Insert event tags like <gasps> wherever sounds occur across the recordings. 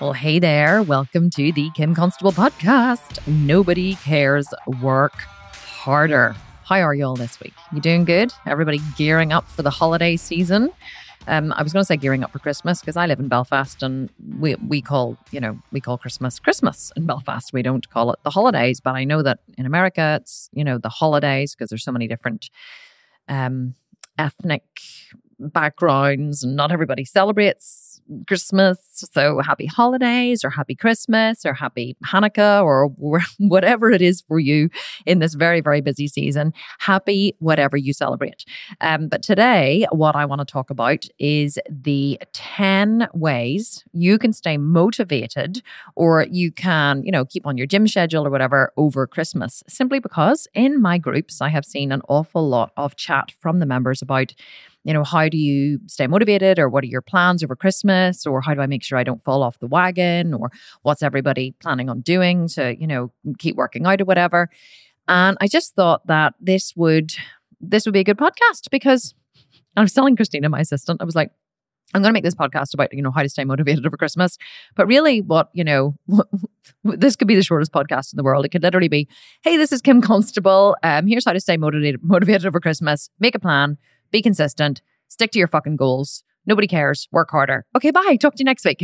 Well, hey there. Welcome to the Kim Constable podcast. Nobody cares work harder. How are you all this week? You doing good? Everybody gearing up for the holiday season? Um, I was going to say gearing up for Christmas because I live in Belfast and we we call you know we call Christmas Christmas in Belfast. We don't call it the holidays, but I know that in America it's you know the holidays because there's so many different um, ethnic backgrounds and not everybody celebrates Christmas. So happy holidays or happy Christmas or happy Hanukkah or <laughs> whatever it is for you in this very, very busy season. Happy whatever you celebrate. Um, but today, what I want to talk about is the 10 ways you can stay motivated or you can, you know, keep on your gym schedule or whatever over Christmas. Simply because in my groups, I have seen an awful lot of chat from the members about you know, how do you stay motivated or what are your plans over Christmas or how do I make sure I don't fall off the wagon or what's everybody planning on doing to, you know, keep working out or whatever. And I just thought that this would this would be a good podcast because I was telling Christina, my assistant, I was like, I'm going to make this podcast about, you know, how to stay motivated over Christmas. But really, what, you know, <laughs> this could be the shortest podcast in the world. It could literally be, hey, this is Kim Constable. Um, here's how to stay motivated, motivated over Christmas. Make a plan, be consistent, stick to your fucking goals. Nobody cares. Work harder. Okay, bye. Talk to you next week.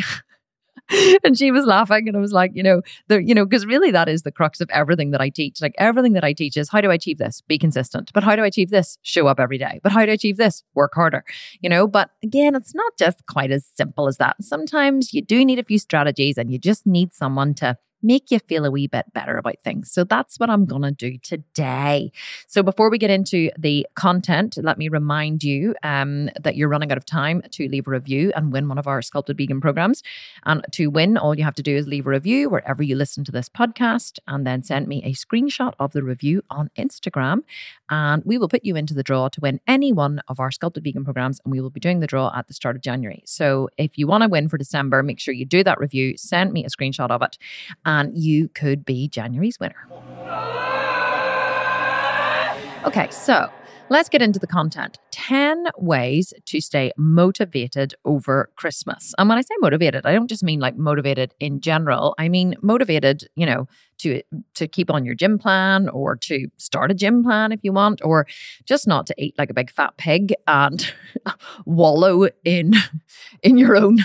<laughs> and she was laughing and I was like, you know, the you know, because really that is the crux of everything that I teach. Like everything that I teach is how do I achieve this? Be consistent. But how do I achieve this? Show up every day. But how do I achieve this? Work harder. You know, but again, it's not just quite as simple as that. Sometimes you do need a few strategies and you just need someone to make you feel a wee bit better about things. So that's what I'm going to do today. So before we get into the content, let me remind you um, that you're running out of time to leave a review and win one of our Sculpted Vegan programs. And to win, all you have to do is leave a review wherever you listen to this podcast and then send me a screenshot of the review on Instagram. And we will put you into the draw to win any one of our Sculpted Vegan programs. And we will be doing the draw at the start of January. So if you want to win for December, make sure you do that review, send me a screenshot of it you could be January's winner. Okay, so let's get into the content 10 ways to stay motivated over Christmas. And when I say motivated, I don't just mean like motivated in general, I mean motivated, you know, to to keep on your gym plan or to start a gym plan if you want or just not to eat like a big fat pig and <laughs> wallow in in your own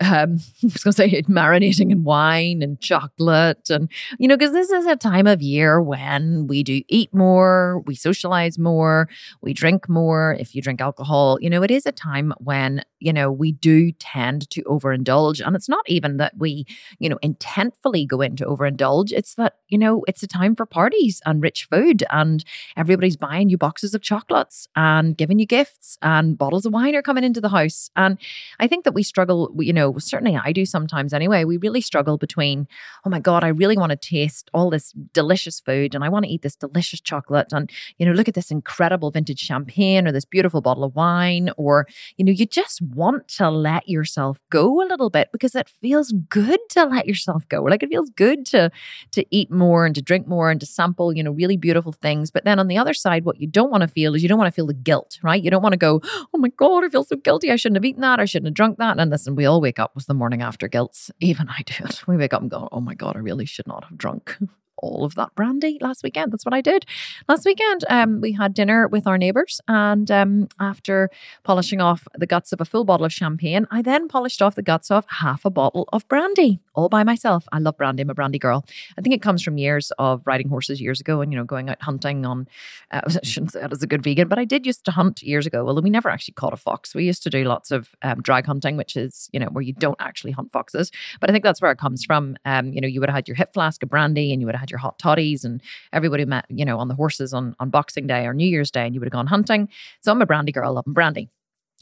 um <laughs> I was going to say marinating in wine and chocolate and you know because this is a time of year when we do eat more we socialize more we drink more. If you drink alcohol you know it is a time when you know we do tend to overindulge and it's not even that we you know intentfully go into overindulge it's that, you know, it's a time for parties and rich food, and everybody's buying you boxes of chocolates and giving you gifts, and bottles of wine are coming into the house. And I think that we struggle, you know, certainly I do sometimes anyway. We really struggle between, oh my God, I really want to taste all this delicious food and I want to eat this delicious chocolate. And, you know, look at this incredible vintage champagne or this beautiful bottle of wine. Or, you know, you just want to let yourself go a little bit because it feels good to let yourself go. Like it feels good to to eat more and to drink more and to sample, you know, really beautiful things. But then on the other side, what you don't want to feel is you don't want to feel the guilt, right? You don't want to go, oh my God, I feel so guilty. I shouldn't have eaten that. I shouldn't have drunk that. And listen, we all wake up with the morning after guilt. Even I do it. <laughs> We wake up and go, oh my God, I really should not have drunk <laughs> all of that brandy last weekend. That's what I did last weekend. Um, we had dinner with our neighbours, and um, after polishing off the guts of a full bottle of champagne, I then polished off the guts of half a bottle of brandy all by myself. I love brandy. I'm a brandy girl. I think it comes from years of riding horses years ago and you know going out hunting on. Uh, <laughs> I shouldn't say that as a good vegan, but I did used to hunt years ago. Although we never actually caught a fox. We used to do lots of um, drag hunting, which is you know where you don't actually hunt foxes. But I think that's where it comes from. Um, you know, you would have had your hip flask of brandy, and you would have had your hot toddies and everybody met, you know, on the horses on, on Boxing Day or New Year's Day and you would have gone hunting. So I'm a brandy girl, loving brandy.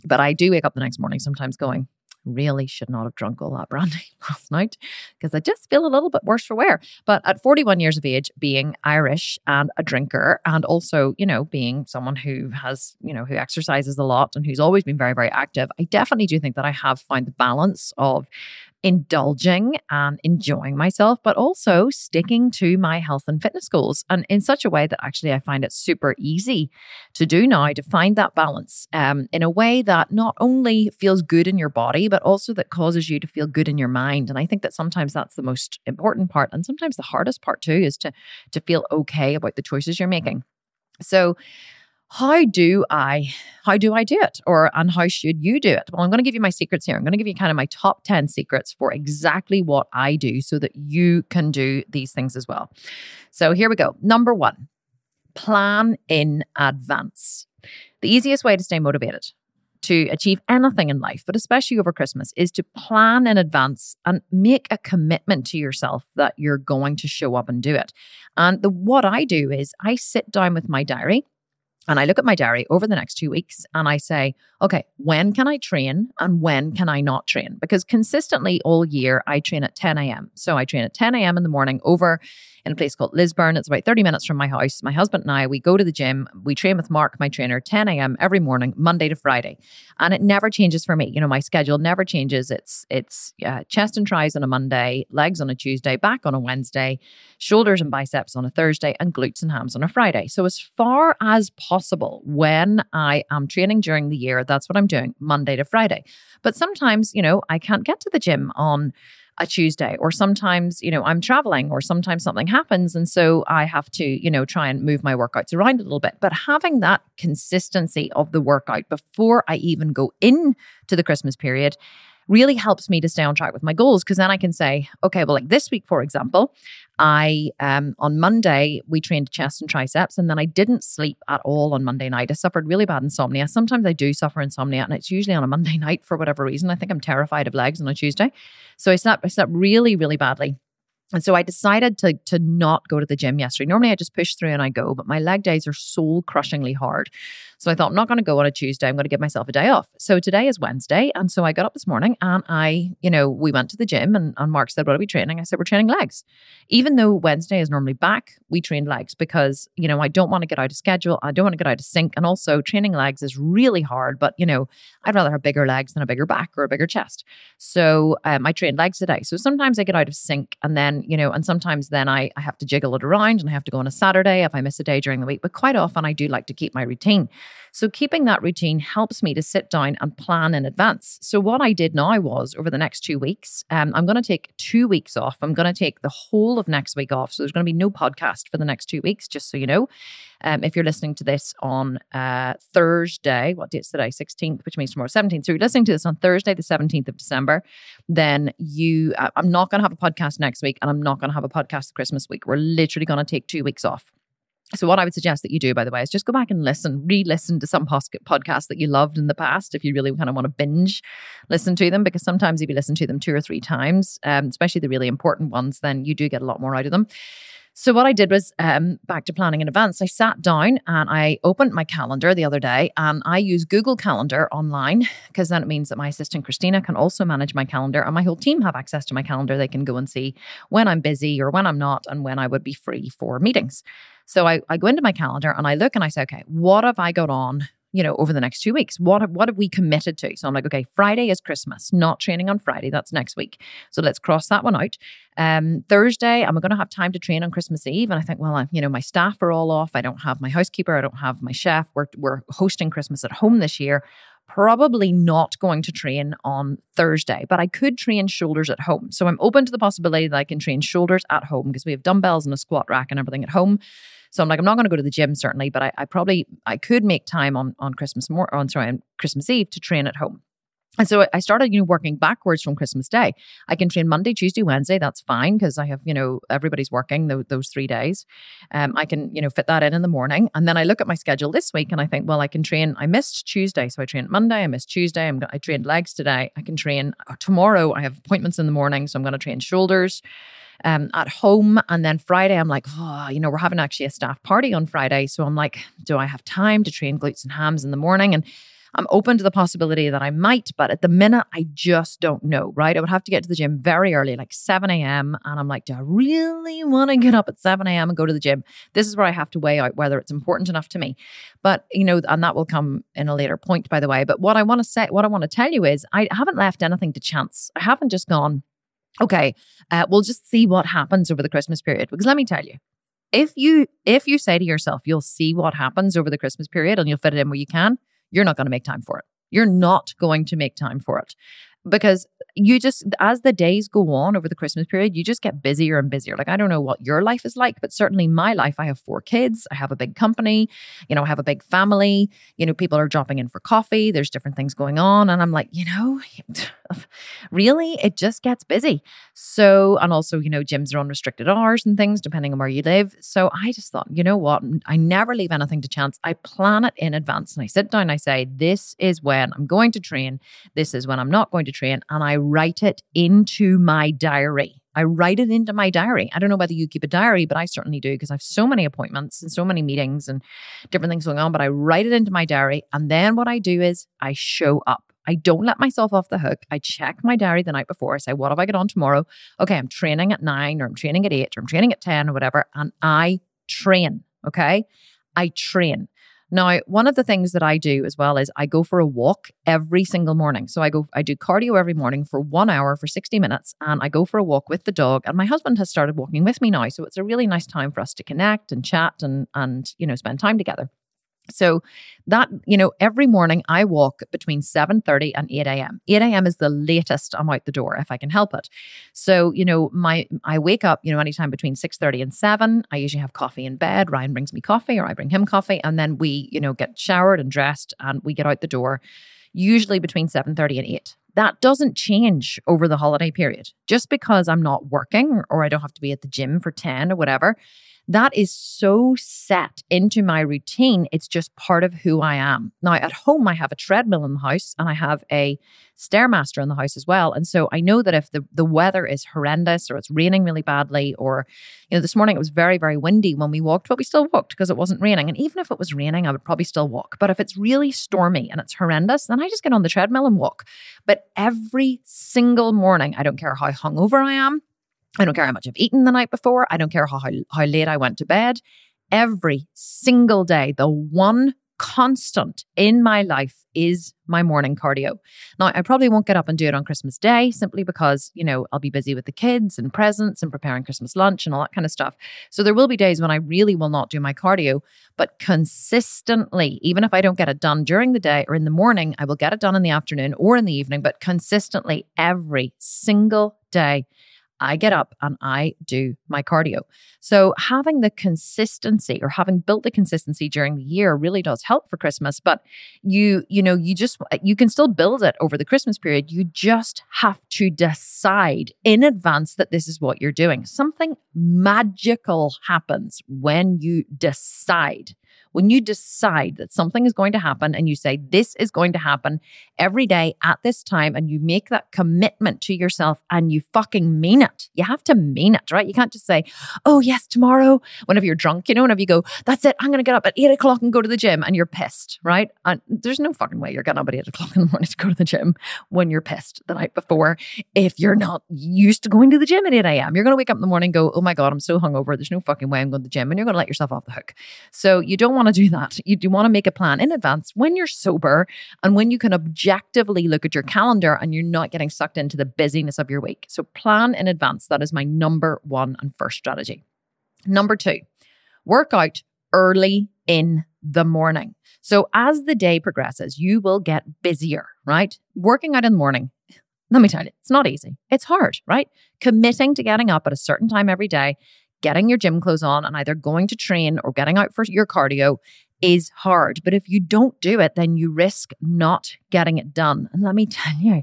But I do wake up the next morning sometimes going, really should not have drunk all that brandy <laughs> last night because I just feel a little bit worse for wear. But at 41 years of age, being Irish and a drinker, and also, you know, being someone who has, you know, who exercises a lot and who's always been very, very active, I definitely do think that I have found the balance of indulging and enjoying myself, but also sticking to my health and fitness goals. And in such a way that actually I find it super easy to do now to find that balance um, in a way that not only feels good in your body, but also that causes you to feel good in your mind. And I think that sometimes that's the most important part. And sometimes the hardest part too is to, to feel okay about the choices you're making. So how do I how do I do it or and how should you do it? Well, I'm going to give you my secrets here. I'm going to give you kind of my top 10 secrets for exactly what I do so that you can do these things as well. So, here we go. Number 1. Plan in advance. The easiest way to stay motivated to achieve anything in life, but especially over Christmas, is to plan in advance and make a commitment to yourself that you're going to show up and do it. And the what I do is I sit down with my diary and I look at my diary over the next two weeks and I say, okay, when can I train and when can I not train? Because consistently all year I train at 10 a.m. So I train at 10 a.m. in the morning over in a place called Lisburn. It's about 30 minutes from my house. My husband and I, we go to the gym. We train with Mark, my trainer, 10 a.m. every morning, Monday to Friday. And it never changes for me. You know, my schedule never changes. It's it's uh, chest and tris on a Monday, legs on a Tuesday, back on a Wednesday, shoulders and biceps on a Thursday, and glutes and hams on a Friday. So as far as possible, when I am training during the year, that's what I'm doing, Monday to Friday. But sometimes, you know, I can't get to the gym on a Tuesday, or sometimes, you know, I'm traveling, or sometimes something happens. And so I have to, you know, try and move my workouts around a little bit. But having that consistency of the workout before I even go in to the Christmas period really helps me to stay on track with my goals because then I can say, okay, well, like this week, for example, I um on Monday we trained chest and triceps, and then I didn't sleep at all on Monday night. I suffered really bad insomnia. Sometimes I do suffer insomnia, and it's usually on a Monday <laughs> night for whatever reason. I think I'm terrified of legs on a Tuesday, so I slept I slept really really badly. And so I decided to to not go to the gym yesterday. Normally I just push through and I go, but my leg days are soul crushingly hard. So I thought I'm not going to go on a Tuesday. I'm going to give myself a day off. So today is Wednesday, and so I got up this morning and I, you know, we went to the gym and, and Mark said, "What are we training?" I said, "We're training legs." Even though Wednesday is normally back, we train legs because you know I don't want to get out of schedule. I don't want to get out of sync, and also training legs is really hard. But you know, I'd rather have bigger legs than a bigger back or a bigger chest. So um, I train legs today. So sometimes I get out of sync, and then you know, and sometimes then I I have to jiggle it around, and I have to go on a Saturday if I miss a day during the week. But quite often I do like to keep my routine. So keeping that routine helps me to sit down and plan in advance. So what I did now was over the next two weeks, um, I'm going to take two weeks off. I'm going to take the whole of next week off. So there's going to be no podcast for the next two weeks, just so you know. Um, if you're listening to this on uh, Thursday, what date's today? 16th, which means tomorrow 17th. So you're listening to this on Thursday, the 17th of December, then you, I'm not going to have a podcast next week and I'm not going to have a podcast Christmas week. We're literally going to take two weeks off. So, what I would suggest that you do, by the way, is just go back and listen, re listen to some podcasts that you loved in the past if you really kind of want to binge listen to them. Because sometimes if you listen to them two or three times, um, especially the really important ones, then you do get a lot more out of them. So what I did was um, back to planning in advance. I sat down and I opened my calendar the other day, and I use Google Calendar online because then it means that my assistant Christina can also manage my calendar, and my whole team have access to my calendar. They can go and see when I'm busy or when I'm not, and when I would be free for meetings. So I, I go into my calendar and I look and I say, okay, what have I got on you know, over the next two weeks. What have, what have we committed to? So I'm like, okay, Friday is Christmas, not training on Friday. That's next week. So let's cross that one out. Um, Thursday, am I going to have time to train on Christmas Eve? And I think, well, I, you know, my staff are all off. I don't have my housekeeper. I don't have my chef. We're, we're hosting Christmas at home this year. Probably not going to train on Thursday, but I could train shoulders at home. So I'm open to the possibility that I can train shoulders at home because we have dumbbells and a squat rack and everything at home. So I'm like, I'm not going to go to the gym certainly, but I, I probably I could make time on on Christmas more on sorry on Christmas Eve to train at home. And so I started, you know, working backwards from Christmas Day. I can train Monday, Tuesday, Wednesday. That's fine because I have, you know, everybody's working those, those three days. Um, I can, you know, fit that in in the morning. And then I look at my schedule this week and I think, well, I can train. I missed Tuesday, so I trained Monday. I missed Tuesday. I'm, I trained legs today. I can train uh, tomorrow. I have appointments in the morning, so I'm going to train shoulders um, at home. And then Friday, I'm like, oh, you know, we're having actually a staff party on Friday. So I'm like, do I have time to train glutes and hams in the morning? And I'm open to the possibility that I might, but at the minute, I just don't know, right? I would have to get to the gym very early, like 7 a.m. And I'm like, do I really want to get up at 7 a.m. and go to the gym? This is where I have to weigh out whether it's important enough to me. But, you know, and that will come in a later point, by the way. But what I want to say, what I want to tell you is I haven't left anything to chance. I haven't just gone, Okay, uh, we'll just see what happens over the Christmas period. Because let me tell you, if you if you say to yourself, you'll see what happens over the Christmas period and you'll fit it in where you can, you're not going to make time for it. You're not going to make time for it because you just as the days go on over the christmas period you just get busier and busier. Like i don't know what your life is like but certainly my life i have four kids i have a big company you know i have a big family you know people are dropping in for coffee there's different things going on and i'm like you know <laughs> really? It just gets busy. So and also you know gyms are on restricted hours and things depending on where you live. So i just thought you know what? I never leave anything to chance. I plan it in advance. And i sit down i say this is when i'm going to train. This is when i'm not going to and I write it into my diary. I write it into my diary. I don't know whether you keep a diary, but I certainly do because I have so many appointments and so many meetings and different things going on. But I write it into my diary. And then what I do is I show up. I don't let myself off the hook. I check my diary the night before. I say, what have I got on tomorrow? Okay, I'm training at nine or I'm training at eight or I'm training at 10 or whatever. And I train. Okay. I train. Now, one of the things that I do as well is I go for a walk every single morning. So I go, I do cardio every morning for one hour for 60 minutes and I go for a walk with the dog. And my husband has started walking with me now. So it's a really nice time for us to connect and chat and, and, you know, spend time together. So that, you know, every morning I walk between 7.30 and 8 a.m. 8 a.m. is the latest I'm out the door if I can help it. So, you know, my I wake up, you know, anytime between 6.30 and 7. I usually have coffee in bed. Ryan brings me coffee or I bring him coffee. And then we, you know, get showered and dressed and we get out the door, usually between 7.30 and 8. That doesn't change over the holiday period. Just because I'm not working or I don't have to be at the gym for 10 or whatever that is so set into my routine. It's just part of who I am. Now, at home, I have a treadmill in the house and I have a Stairmaster in the house as well. And so I know that if the, the weather is horrendous or it's raining really badly, or, you know, this morning it was very, very windy when we walked, but we still walked because it wasn't raining. And even if it was raining, I would probably still walk. But if it's really stormy and it's horrendous, then I just get on the treadmill and walk. But every single morning, I don't care how hungover I am, I don't care how much I've eaten the night before. I don't care how, how, late I went to bed. Every single day, the one constant in my life is my morning cardio. Now, I probably won't get up and do it on Christmas Day simply because, you know, I'll be busy with the kids and presents and preparing Christmas lunch and all that kind of stuff. So there will be days when I really will not do my cardio, but consistently, even if I don't get it done during the day or in the morning, I will get it done in the afternoon or in the evening, but consistently every single day. I get up and I do my cardio. So having the consistency or having built the consistency during the year really does help for Christmas, but you you know, you just you can still build it over the Christmas period. You just have to decide in advance that this is what you're doing. Something magical happens when you decide when you decide that something is going to happen and you say, this is going to happen every day at this time, and you make that commitment to yourself and you fucking mean it. You have to mean it, right? You can't just say, oh, yes, tomorrow, whenever you're drunk, you know, whenever you go, that's it, I'm going to get up at eight o'clock and go to the gym, and you're pissed, right? And there's no fucking way you're getting up at eight o'clock in the morning to go to the gym when you're pissed the night before. If you're not used to going to the gym at 8 a.m., you're going to wake up in the morning and go, oh my God, I'm so hungover. There's no fucking way I'm going to the gym. And you're going to let yourself off the hook. So you don't want want to do that. You do want to make a plan in advance when you're sober and when you can objectively look at your calendar and you're not getting sucked into the busyness of your week. So plan in advance. That is my number one and first strategy. Number two, work out early in the morning. So as the day progresses, you will get busier, right? Working out in the morning. Let me tell you, it's not easy. It's hard, right? Committing to getting up at a certain time every day getting your gym clothes on and either going to train or getting out for your cardio is hard. But if you don't do it, then you risk not getting it done. And let me <laughs> tell you,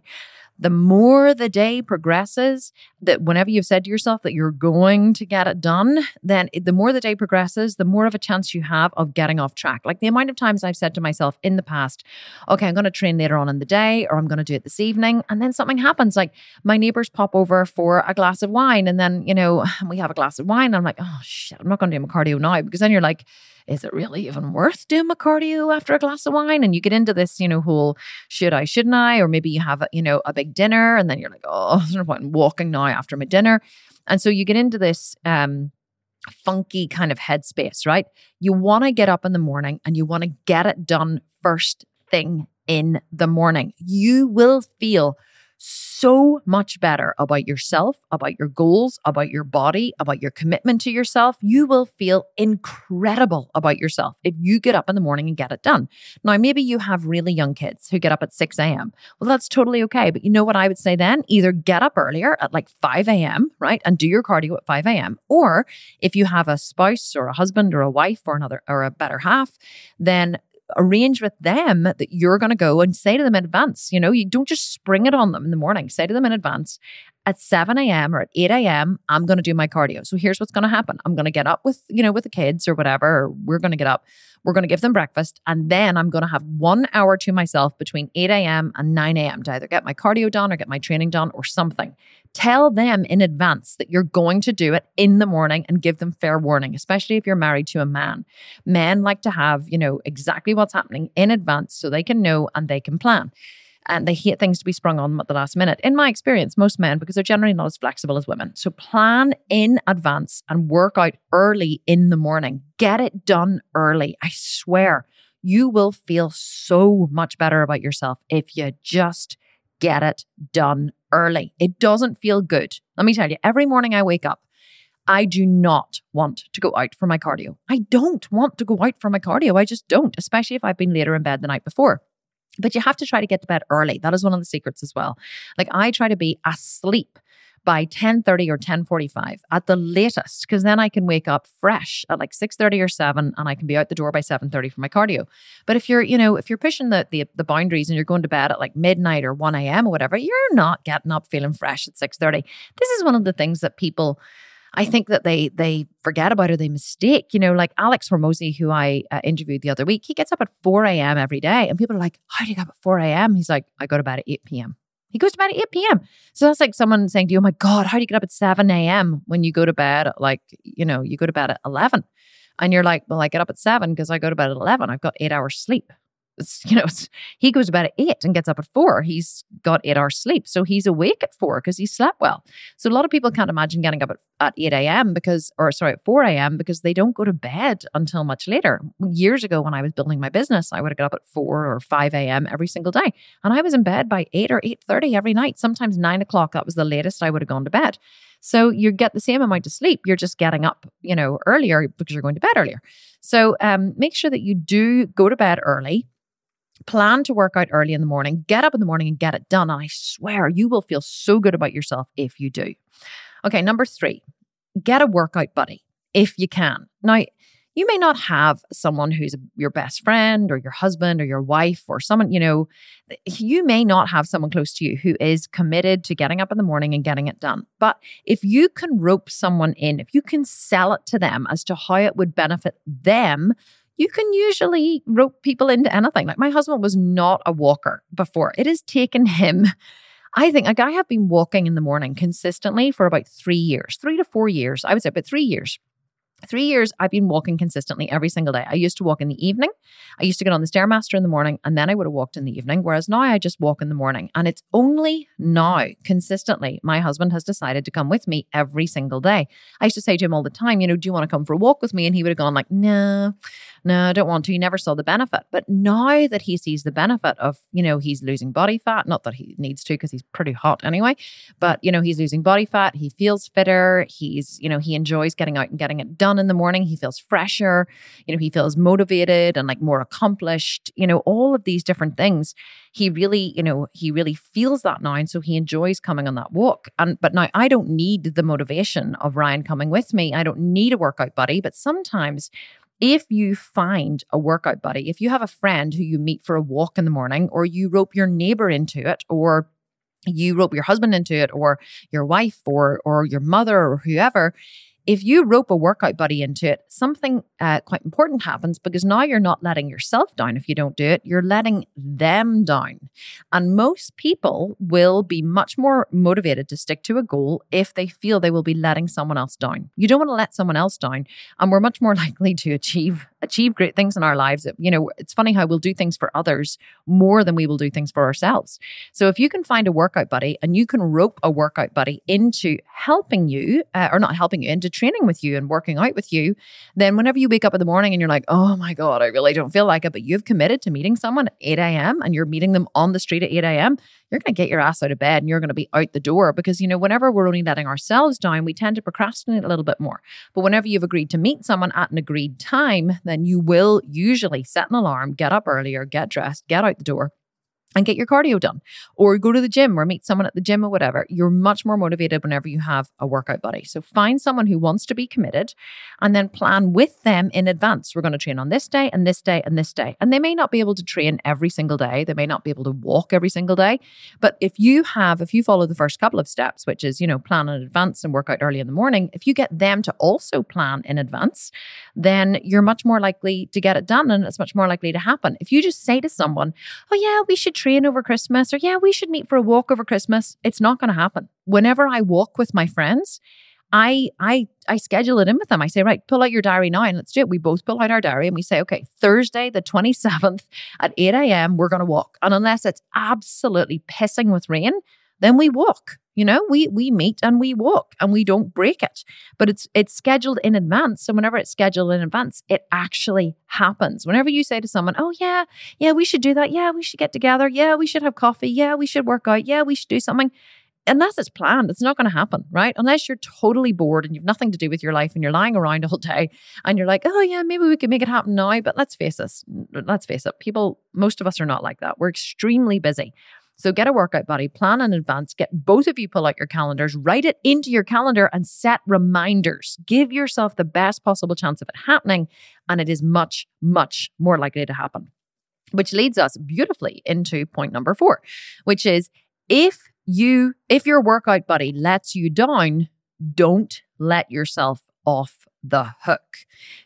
the more the day progresses, that whenever you've said to yourself that you're going to get it done, then the more the day progresses, the more of a chance you have of getting off track. Like the amount of times I've said to myself in the past, okay, I'm going to train later on in the day or I'm going to do it this evening. And then something happens. Like my neighbors pop over for a glass of wine. And then, you know, <sighs> we have a glass of wine. And I'm like, oh shit, I'm not going to do my cardio now because then you're like, is it really even worth doing my cardio after a glass of wine? And you get into this, you know, whole should I, shouldn't I? Or maybe you have, a, you know, a big dinner and then you're like, oh, <laughs> there's no point in walking now after my dinner. And so you get into this, um, funky kind of headspace, right? You want to get up in the morning and you want to get it done first thing in the morning. You will feel so much better about yourself, about your goals, about your body, about your commitment to yourself. You will feel incredible about yourself if you get up in the morning and get it done. Now, maybe you have really young kids who get up at 6 a.m. Well, that's totally okay. But you know what I would say then? Either get up earlier at like 5 a.m., right? And do your cardio at 5 a.m. Or if you have a spouse or a husband or a wife or another or a better half, then arrange with them that you're going to go and say to them in advance. You know, you don't just spring it on them in the morning. Say to them in advance at 7 a.m. or at 8 a.m., I'm going to do my cardio. So here's what's going to happen. I'm going to get up with, you know, with the kids or whatever. Or we're going to get up. We're going to give them breakfast. And then I'm going to have one hour to myself between 8 a.m. and 9 a.m. to either get my cardio done or get my training done or something. Tell them in advance that you're going to do it in the morning and give them fair warning, especially if you're married to a man. Men like to have, you know, exactly what's happening in advance so they can know and they can plan. And they hate things to be sprung on them at the last minute. In my experience, most men, because they're generally not as flexible as women. So plan in advance and work out early in the morning. Get it done early. I swear you will feel so much better about yourself if you just get it done early. It doesn't feel good. Let me tell you, every morning I wake up, I do not want to go out for my cardio. I don't want to go out for my cardio. I just don't, especially if I've been later in bed the night before. But you have to try to get to bed early. That is one of the secrets as well. Like I try to be asleep by 10:30 or 10:45 at the latest because then I can wake up fresh at like 6:30 or 7 and I can be out the door by 7:30 for my cardio. But if you're, you know, if you're pushing the, the the boundaries and you're going to bed at like midnight or 1 a.m. or whatever, you're not getting up feeling fresh at 6:30. This is one of the things that people I think that they they forget about or they mistake. You know, like Alex Hormozi, who I uh, interviewed the other week, he gets up at 4 a.m. every day. And people are like, How do you get up at 4 a.m.? He's like, I go to bed at 8 p.m. He goes to bed at 8 p.m. So that's like someone saying to you, Oh my God, how do you get up at 7 a.m. when you go to bed at like, you know, you go to bed at 11? And you're like, Well, I get up at 7 because I go to bed at 11. I've got eight hours sleep. You know, he goes to bed at eight and gets up at four. He's got eight hours sleep. So he's awake at four because he slept well. So a lot of people can't imagine getting up at, at 8 a.m. because, or sorry, at 4 a.m. because they don't go to bed until much later. Years ago, when I was building my business, I would have got up at 4 or 5 a.m. every single day. And I was in bed by 8 or 8.30 every night. Sometimes 9 o'clock, that was the latest I would have gone to bed. So you get the same amount of sleep. You're just getting up, you know, earlier because you're going to bed earlier. So um, make sure that you do go to bed early plan to work out early in the morning, get up in the morning and get it done. And I swear you will feel so good about yourself if you do. Okay, number three, get a workout buddy if you can. Now, you may not have someone who's your best friend or your husband or your wife or someone, you know, you may not have someone close to you who is committed to getting up in the morning and getting it done. But if you can rope someone in, if you can sell it to them as to how it would benefit them, you can usually rope people into anything. Like my husband was not a walker before. It has taken him, I think, like I have been walking in the morning consistently for about three years, three to four years, I would say, but three years three years I've been walking consistently every single day. I used to walk in the evening. I used to get on the Stairmaster in the morning and then I would have walked in the evening. Whereas now I just walk in the morning. And it's only now, consistently, my husband has decided to come with me every single day. I used to say to him all the time, you know, do you want to come for a walk with me? And he would have gone like, no, no, I don't want to. He never saw the benefit. But now that he sees the benefit of, you know, he's losing body fat, not that he needs to because he's pretty hot anyway, but, you know, he's losing body fat. He feels fitter. He's, you know, he enjoys getting out and getting it done in the morning. He feels fresher. You know, he feels motivated and like more accomplished. You know, all of these different things. He really, you know, he really feels that now. And so he enjoys coming on that walk. And, but now I don't need the motivation of Ryan coming with me. I don't need a workout buddy. But sometimes if you find a workout buddy, if you have a friend who you meet for a walk in the morning, or you rope your neighbor into it, or you rope your husband into it, or your wife, or or your mother, or whoever, if you rope a workout buddy into it, something uh, quite important happens because now you're not letting yourself down if you don't do it, you're letting them down. And most people will be much more motivated to stick to a goal if they feel they will be letting someone else down. You don't want to let someone else down, and we're much more <laughs> likely to achieve achieve great things in our lives. You know, it's funny how we'll do things for others more than we will do things for ourselves. So if you can find a workout buddy and you can rope a workout buddy into helping you, uh, or not helping you, into training with you and working out with you, then whenever you wake up in the morning and you're like, oh my God, I really don't feel like it, but you've committed to meeting someone at 8 a.m. and you're meeting them on the street at 8 a.m., you're going to get your ass out of bed and you're going to be out the door because, you know, whenever we're only letting ourselves down, we tend to procrastinate a little bit more. But whenever you've agreed to meet someone at an agreed time, then you will usually set an alarm, get up earlier, get dressed, get out the door and get your cardio done or go to the gym or meet someone at the gym or whatever. You're much more motivated whenever you have a workout buddy. So find someone who wants to be committed and then plan with them in advance. We're going to train on this day and this day and this day. And they may not be able to train every single day. They may not be able to walk every single day. But if you have, if you follow the first couple of steps, which is, you know, plan in advance and work out early in the morning, if you get them to also plan in advance, then you're much more likely to get it done and it's much more likely to happen. If you just say to someone, oh, yeah, we should train over Christmas, or yeah, we should meet for a walk over Christmas. It's not going to happen. Whenever I walk with my friends, I I I schedule it in with them. I say, right, pull out your diary now and let's do it. We both pull out our diary and we say, okay, Thursday the 27th at 8 a.m., we're gonna walk. And unless it's absolutely pissing with rain, then we walk. You know, we we meet and we walk and we don't break it. But it's it's scheduled in advance. So whenever it's scheduled in advance, it actually happens. Whenever you say to someone, "Oh yeah, yeah, we should do that. Yeah, we should get together. Yeah, we should have coffee. Yeah, we should work out. Yeah, we should do something." Unless it's planned, it's not going to happen, right? Unless you're totally bored and you've nothing to do with your life and you're lying around <laughs> all day and you're like, oh, yeah, maybe we can make it happen now. But let's face this, let's face it, people, most of us are not like that. We're extremely busy. So get a workout buddy, plan in advance, get both of you pull out your calendars, write it into your calendar and set reminders. Give yourself the best possible chance of it happening. And it is much, much more likely to happen. Which leads us beautifully into point number four, which is if you, if your workout buddy lets you down, don't let yourself off the hook.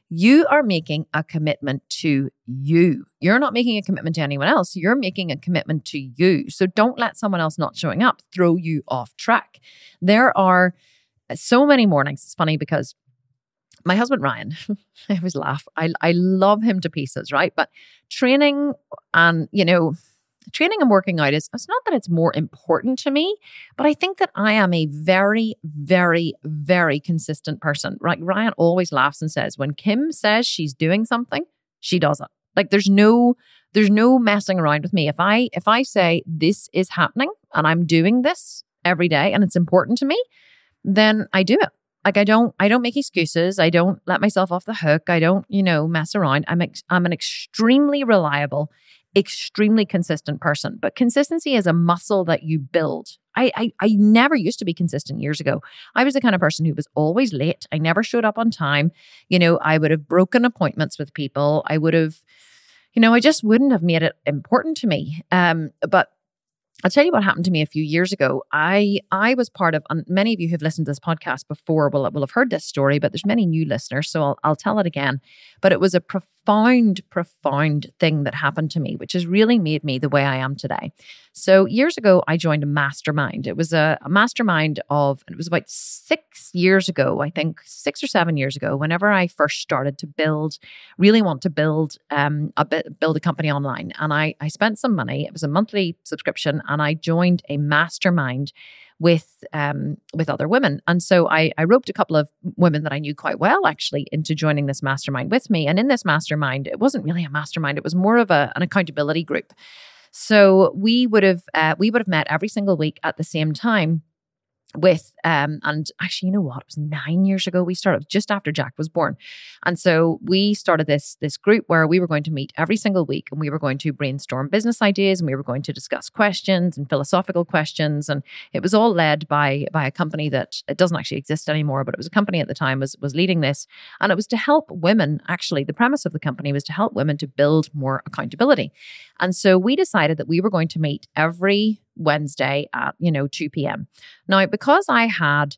You are making a commitment to you. You're not making a commitment to anyone else. You're making a commitment to you. So don't let someone else not showing up throw you off track. There are uh, so many mornings. It's funny because my husband Ryan, <laughs> I always laugh. I I love him to pieces, right? But training and you know training I'm working out is it's not that it's more important to me, but I think that I am a very, very, very consistent person. Right. Ryan always laughs and says, when Kim says she's doing something, she does it. Like there's no there's no messing around with me. If I if I say this is happening and I'm doing this every day and it's important to me, then I do it. Like I don't I don't make excuses. I don't let myself off the hook. I don't, you know, mess around. I'm ex- I'm an extremely reliable extremely consistent person, but consistency is a muscle that you build. I, I, I never used to be consistent years ago. I was the kind of person who was always late. I never showed up on time. You know, I would have broken appointments with people. I would have, you know, I just wouldn't have made it important to me. Um, but I'll tell you what happened to me a few years ago. I I was part of, and many of you who've listened to this podcast before will will have heard this story, but there's many new listeners, so I'll I'll tell it again. But it was a profound, profound thing that happened to me, which has really made me the way I am today. So years ago, I joined a mastermind. It was a, a mastermind of, it was about six years ago, I think six or seven years ago, whenever I first started to build, really want to build um, a bit, build a company online. And I, I spent some money. It was a monthly subscription and I joined a mastermind with um, with other women. And so I, I roped a couple of women that I knew quite well actually into joining this mastermind with me. And in this mastermind, it wasn't really a mastermind; it was more of a, an accountability group. So we would have uh, we would have met every single week at the same time with um and actually you know what? It was nine years ago we started just after jack was born. And so we started this this group where we were going to meet every single week and we were going to brainstorm business ideas and we were going to discuss questions and philosophical questions. And it was all led by by a company that it doesn't actually exist anymore but it was a company at the time was was leading this. And it was to help women actually the premise of the company was to help women to build more accountability. And so we decided that we were going to meet every Wednesday at, you know, 2 p.m. Now, because I had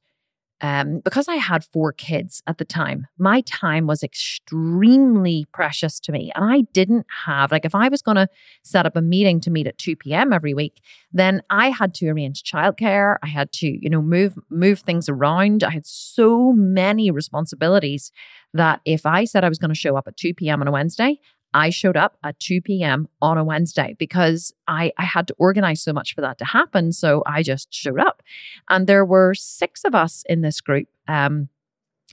um, because I had four kids at the time, my time was extremely precious to me. And I didn't have, like, if I was going to set up a meeting to meet at 2 p.m. every week, then I had to arrange childcare. I had to, you know, move, move things around. I had so many responsibilities that if I said I was going to show up at 2 p.m. on a Wednesday, I showed up at 2 p.m. on a Wednesday because I, I had to organize so much for that to happen. So I just showed up. And there were six of us in this group. Um,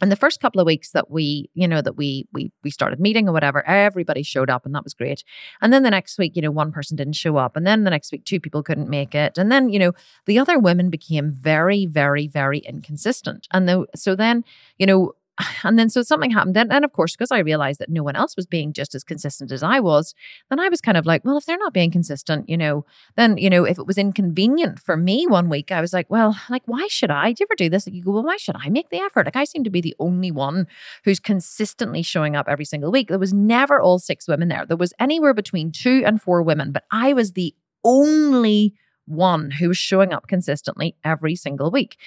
and the first couple of weeks that we you know that we we we started meeting or whatever everybody showed up and that was great and then the next week you know one person didn't show up and then the next week two people couldn't make it and then you know the other women became very very very inconsistent and the, so then you know <sighs> and then so something happened. Then, and of course, because I realized that no one else was being just as consistent as I was, then I was kind of like, well, if they're not being consistent, you know, then, you know, if it was inconvenient for me one week, I was like, well, like, why should I? Do you ever do this? Like, you go, well, why should I make the effort? Like, I seem to be the only one who's consistently showing up every single week. There was never all six women there. There was anywhere between two and four women, but I was the only one who was showing up consistently every single week.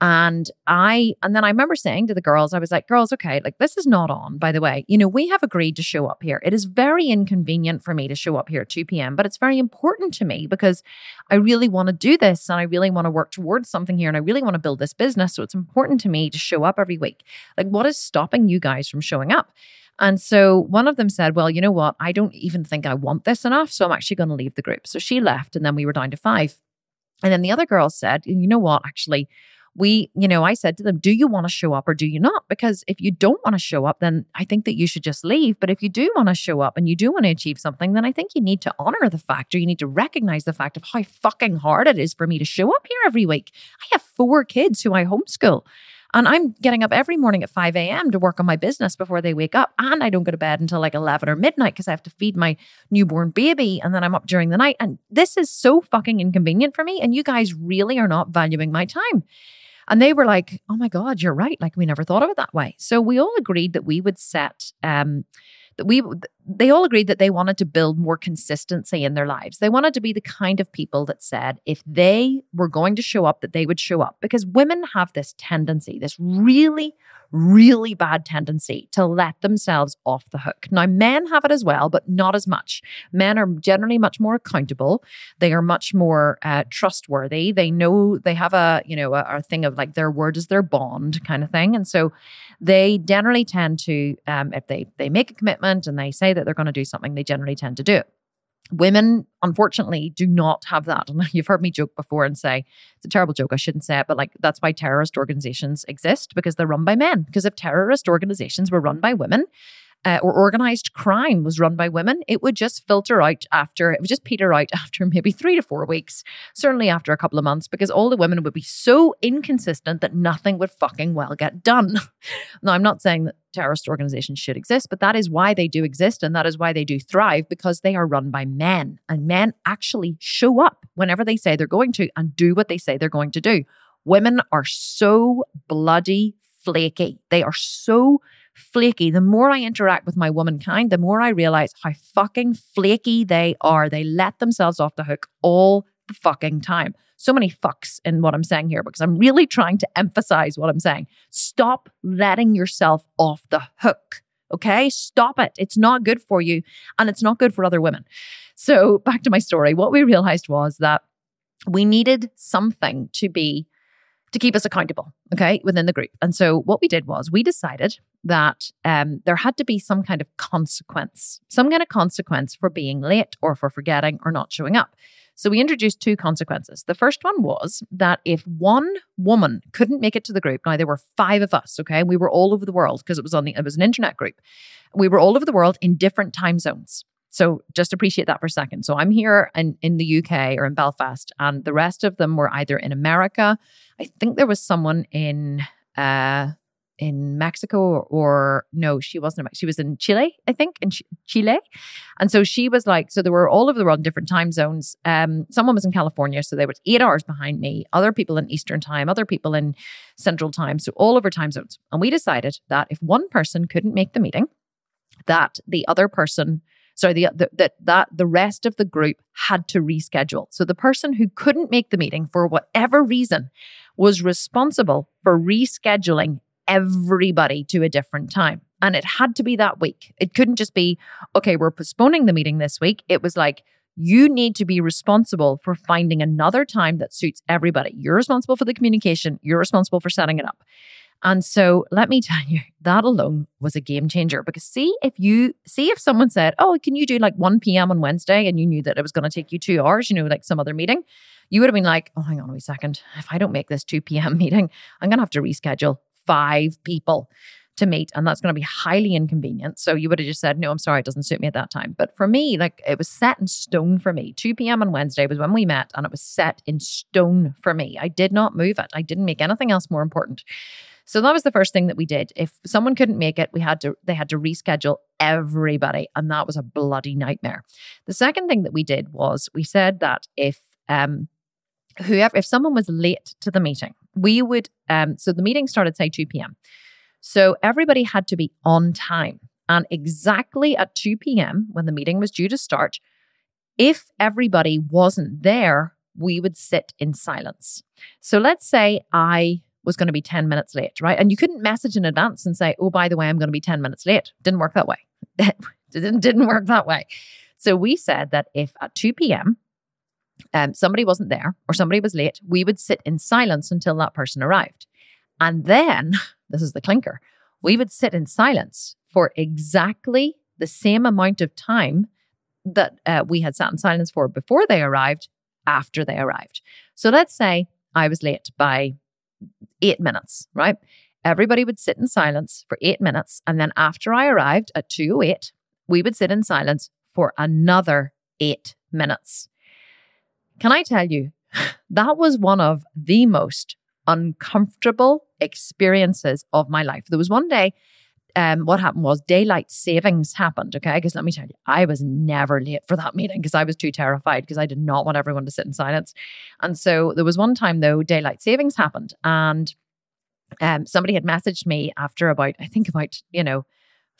And I, and then I remember saying to the girls, I was like, girls, okay, like this is not on, by the way. You know, we have agreed to show up here. It is very inconvenient for me to show up here at 2 p.m., but it's very important to me because I really want to do this and I really want to work towards something here and I really want to build this business. So it's important to me to show up every week. Like, what is stopping you guys from showing up? And so one of them said, Well, you know what? I don't even think I want this enough. So I'm actually going to leave the group. So she left and then we were down to five. And then the other girl said, You know what? Actually, we, you know, I said to them, do you want to show up or do you not? Because if you don't want to show up, then I think that you should just leave. But if you do want to show up and you do want to achieve something, then I think you need to honor the fact or you need to recognize the fact of how fucking hard it is for me to show up here every week. I have four kids who I homeschool. And I'm getting up every morning at 5 a.m. to work on my business before they wake up. And I don't go to bed until like 11 or midnight because I have to feed my newborn baby. And then I'm up during the night. And this is so fucking inconvenient for me. And you guys really are not valuing my time. And they were like, oh my God, you're right. Like we never thought of it that way. So we all agreed that we would set, um, that we, they all agreed that they wanted to build more consistency in their lives. They wanted to be the kind of people that said if they were going to show up, that they would show up because women have this tendency, this really, really bad tendency to let themselves off the hook. Now, men have it as well, but not as much. Men are generally much more accountable. They are much more uh, trustworthy. They know they have a, you know, a, a, thing of like their word is their bond kind of thing. And so they generally tend to, um, if they, they make a commitment and they say that they're going to do something, they generally tend to do it. Women, unfortunately, do not have that. And <laughs> you've heard me joke before and say it's a terrible joke. I shouldn't say it, but like that's why terrorist organizations exist because they're run by men. Because if terrorist organizations were run by women, uh, or organized crime was run by women, it would just filter out after, it would just peter out <laughs> after maybe three to four weeks, certainly after a couple of months, because all the women would be so inconsistent that nothing would fucking well get done. <laughs> now, I'm not saying that terrorist organizations should exist, but that is why they do exist and that is why they do thrive because they are run by men and men actually show up whenever they say they're going to and do what they say they're going to do. Women are so bloody flaky. They are so flaky. The more I interact with my womankind, the more I realize how fucking flaky they are. They let themselves off the hook all the fucking time. So many fucks in what I'm saying here because I'm really trying to emphasize what I'm saying. Stop letting yourself off the hook. Okay, stop it. It's not good for you and it's not good for other women. So, back to my story. What we realized was that we needed something to be to keep us accountable, okay, within the group. And so what we did was we decided that um, there had to be some kind of consequence, some kind of consequence for being late or for forgetting or not showing up. So we introduced two consequences. The first one was that if one woman couldn't make it to the group, now there were five of us, okay, we were all over the world because it was on the it was an internet group. We were all over the world in different time zones. So just appreciate that for a second. So I'm here in, in the UK or in Belfast, and the rest of them were either in America. I think there was someone in uh in Mexico or, or no, she wasn't. She was in Chile, I think, in Ch- Chile. And so she was like, so they were all over the world different time zones. Um, someone was in California, so they were eight hours behind me. Other people in Eastern time, other people in Central time, so all over time zones. And we decided that if one person couldn't make the meeting, that the other person sorry, the, the, that that the rest of the group had to reschedule. So the person who couldn't make the meeting for whatever reason was responsible for rescheduling everybody to a different time. And it had to be that week. It couldn't just be, okay, we're postponing the meeting this week. It was like, you need to be responsible for finding another time that suits everybody. You're responsible for the communication, you're responsible for setting it up. And so let me tell you, that alone was a game changer because see if you see if someone said, Oh, can you do like 1 p.m. on Wednesday? And you knew that it was going to take you two hours, you know, like some other meeting, you would have been like, Oh, hang on a second. If I don't make this 2 p.m. <laughs> meeting, I'm going to have to reschedule five people to meet and that's going to be highly inconvenient. So you would have just said, no, I'm sorry, it doesn't suit me at that time. But for me, like it was set in stone for me. 2 p.m. on Wednesday was when we met and it was set in stone for me. I did not move it. I didn't make anything else more important. So that was the first thing that we did. If someone couldn't make it, we had to they had to reschedule everybody and that was a bloody nightmare. The second thing that we did was we said that if um whoever if someone was late to the meeting, we would um so the meeting started say 2 p.m. So everybody had to be on time. And exactly at 2 p.m., when the meeting was due to start, if everybody wasn't there, we would sit in silence. So let's say I was going to be 10 minutes late, right? And you couldn't message in advance and say, oh, by the way, I'm going to be 10 minutes late. Didn't work that way. <laughs> didn't, didn't work that way. So we said that if at 2 p.m., um, somebody wasn't there or somebody was late, we would sit in silence until that person arrived. And then <laughs> this is the clinker, we would sit in silence for exactly the same amount of time that uh, we had sat in silence for before they arrived, after they arrived. So let's say I was late by eight minutes, right? Everybody would sit in silence for eight minutes. And then after I arrived at 208, we would sit in silence for another eight minutes. Can I tell you, <laughs> that was one of the most uncomfortable experiences of my life. There was one day, um, what happened was daylight savings happened. Okay. Because let me tell you, I was never late for that meeting because I was too terrified because I did not want everyone to sit in silence. And so there was one time though, daylight savings happened. And um, somebody had messaged me after about, I think about, you know,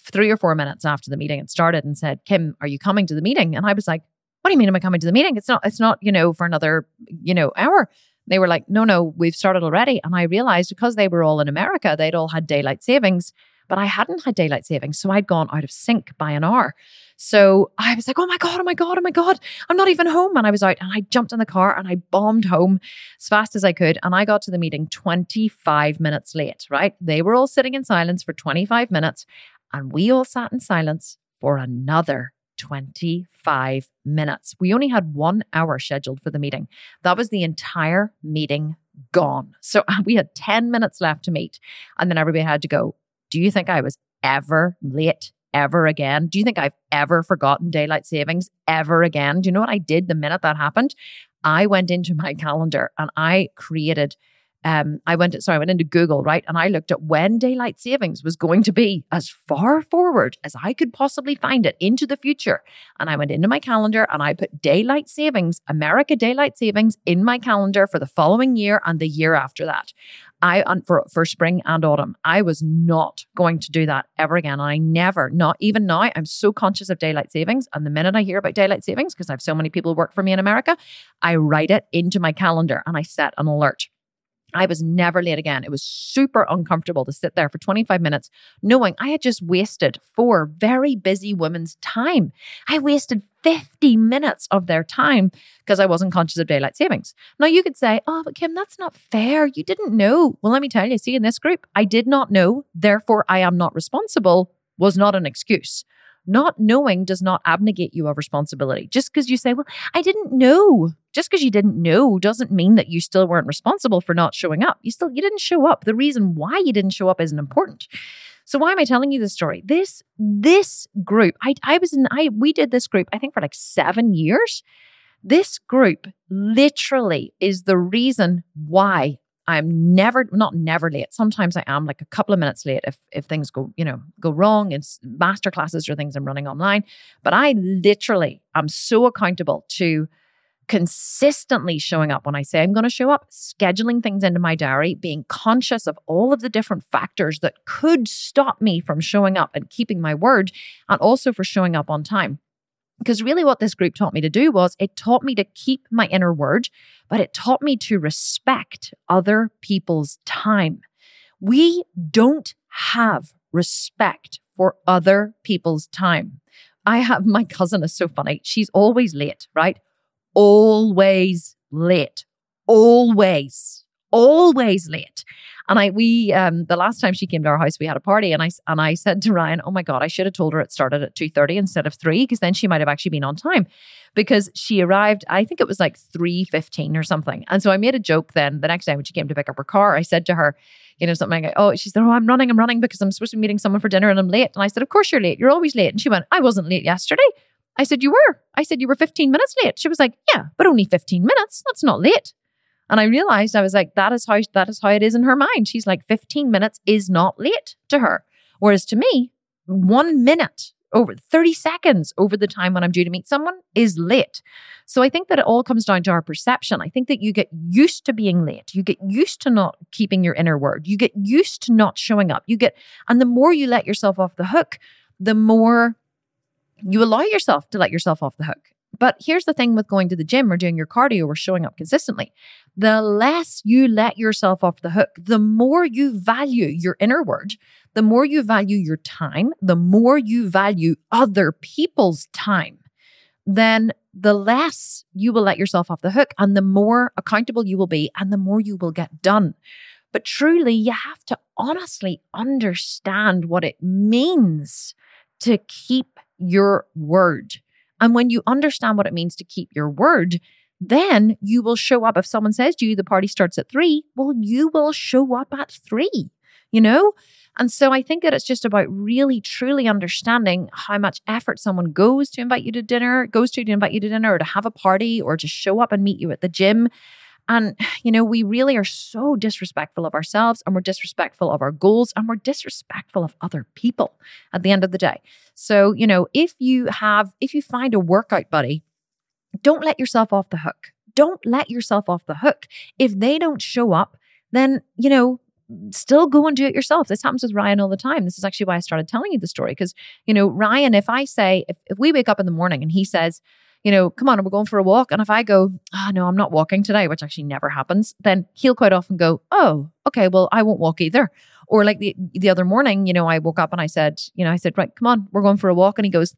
three or four minutes after the meeting had started and said, Kim, are you coming to the meeting? And I was like, what do you mean am I coming to the meeting? It's not, it's not, you know, for another, you know, hour. They were like, no, no, we've started already. And I realized because they were all in America, they'd all had daylight savings, but I hadn't had daylight savings. So I'd gone out of sync by an hour. So I was like, oh my God, oh my God, oh my God, I'm not even home. And I was out and I jumped in the car and I bombed home as fast as I could. And I got to the meeting 25 minutes late, right? They were all sitting in silence for 25 minutes and we all sat in silence for another 25 minutes. We only had one hour scheduled for the meeting. That was the entire meeting gone. So <laughs> we had 10 minutes left to meet. And then everybody had to go. Do you think I was ever late? Ever again? Do you think I've ever forgotten daylight savings ever again? Do you know what I did the minute that happened? I went into my <laughs> calendar and I created um, I went, sorry, I went into Google, right? And I looked at when daylight savings was going to be as far forward as I could possibly find it into the future. And I went into my calendar and I put daylight savings, America daylight savings in my calendar for the following year and the year after that. I, for, for spring and autumn, I was not going to do that ever again. And I never, not even now, I'm so conscious of daylight savings. And the minute I hear about daylight savings, because I have so many people who work for me in America, I write it into my calendar and I set an alert. I was never late again. It was super uncomfortable to sit there for 25 minutes knowing I had just wasted four very busy women's time. I wasted 50 minutes of their time because I wasn't conscious of daylight savings. Now you could say, oh, but Kim, that's not fair. You didn't know. Well, let me tell you, see, in this group, I did not know. Therefore, I am not responsible was not an excuse. Not knowing does not abnegate you of responsibility. Just because you say, well, I didn't know. Just because you didn't know doesn't mean that you still weren't responsible for not showing up. You still, you didn't show up. The reason why you didn't show up isn't important. So why am I telling you this story? This, this group, I, I was in, I, we did this group, I think for like seven years. This group literally is the reason why I'm never not never late. Sometimes I am like a couple of minutes late if if things go, you know, go wrong in master classes or things I'm running online. But I literally am so accountable to consistently showing up when I say I'm going to show up, scheduling things into my diary, being conscious of all of the different factors that could stop me from showing up and keeping my word, and also for showing up on time. Because really, what this group taught me to do was it taught me to keep my inner word, but it taught me to respect other people's time. We don't have respect for other people's time. I have my cousin is so funny. She's always late, right? Always late. Always, always late. And I we um the last time she came to our house, we had a party, and I and I said to Ryan, "Oh my god, I should have told her it started at two thirty instead of three, because then she might have actually been on time." Because she arrived, I think it was like three fifteen or something. And so I made a joke then the next day when she came to pick up her car. I said to her, you know, something like, oh, she said, oh, I'm running, I'm running because I'm supposed to be meeting someone for dinner and I'm late. And I said, of course you're late. You're always late. And she went, I wasn't late yesterday. I said, you were. I said, you were 15 minutes late. She was like, yeah, but only 15 minutes. That's not late. And I realized I was like, that is how that is how it is in her mind. She's like, 15 minutes is not late to her. Whereas to me, one minute over 30 seconds over the time when I'm due to meet someone is late. So I think that it all comes down to our perception. I think that you get used to being late. You get used to not keeping your inner word. You get used to not showing up. You get, and the more you let yourself off the hook, the more you allow yourself to let yourself off the hook. But here's the thing with going to the gym or doing your cardio or showing up consistently. The less you let yourself off the hook, the more you value your inner word, the more you value your time, the more you value other people's time, then the less you will let yourself off the hook and the more accountable you will be and the more you will get done. But truly, you have to honestly understand what it means to keep your word. And when you understand what it means to keep your word, then you will show up. If someone says to you, the party starts at three, well, you will show up at three, you know? And so I think that it's just about really, truly understanding how much effort someone goes to invite you to dinner, goes to to invite you to dinner or to have a party or to show up and meet you at the gym. And, you know, we really are so disrespectful of ourselves and we're disrespectful of our goals and we're disrespectful of other people at the end of the day. So, you know, if you have, if you find a workout buddy, don't let yourself off the hook. Don't let yourself off the hook. If they don't show up, then, you know, still go and do it yourself. This happens with Ryan all the time. This is actually why I started telling you the story. Because, you know, Ryan, if I say, if, if we wake up in the morning and he says, you know, come on, we're going for a walk. And if I go, oh, no, I'm not walking today, which actually never happens, then he'll quite often go, oh, okay, well, I won't walk either. Or like the, the other morning, you know, I woke up and I said, you know, I said, right, come on, we're going for a walk. And he goes,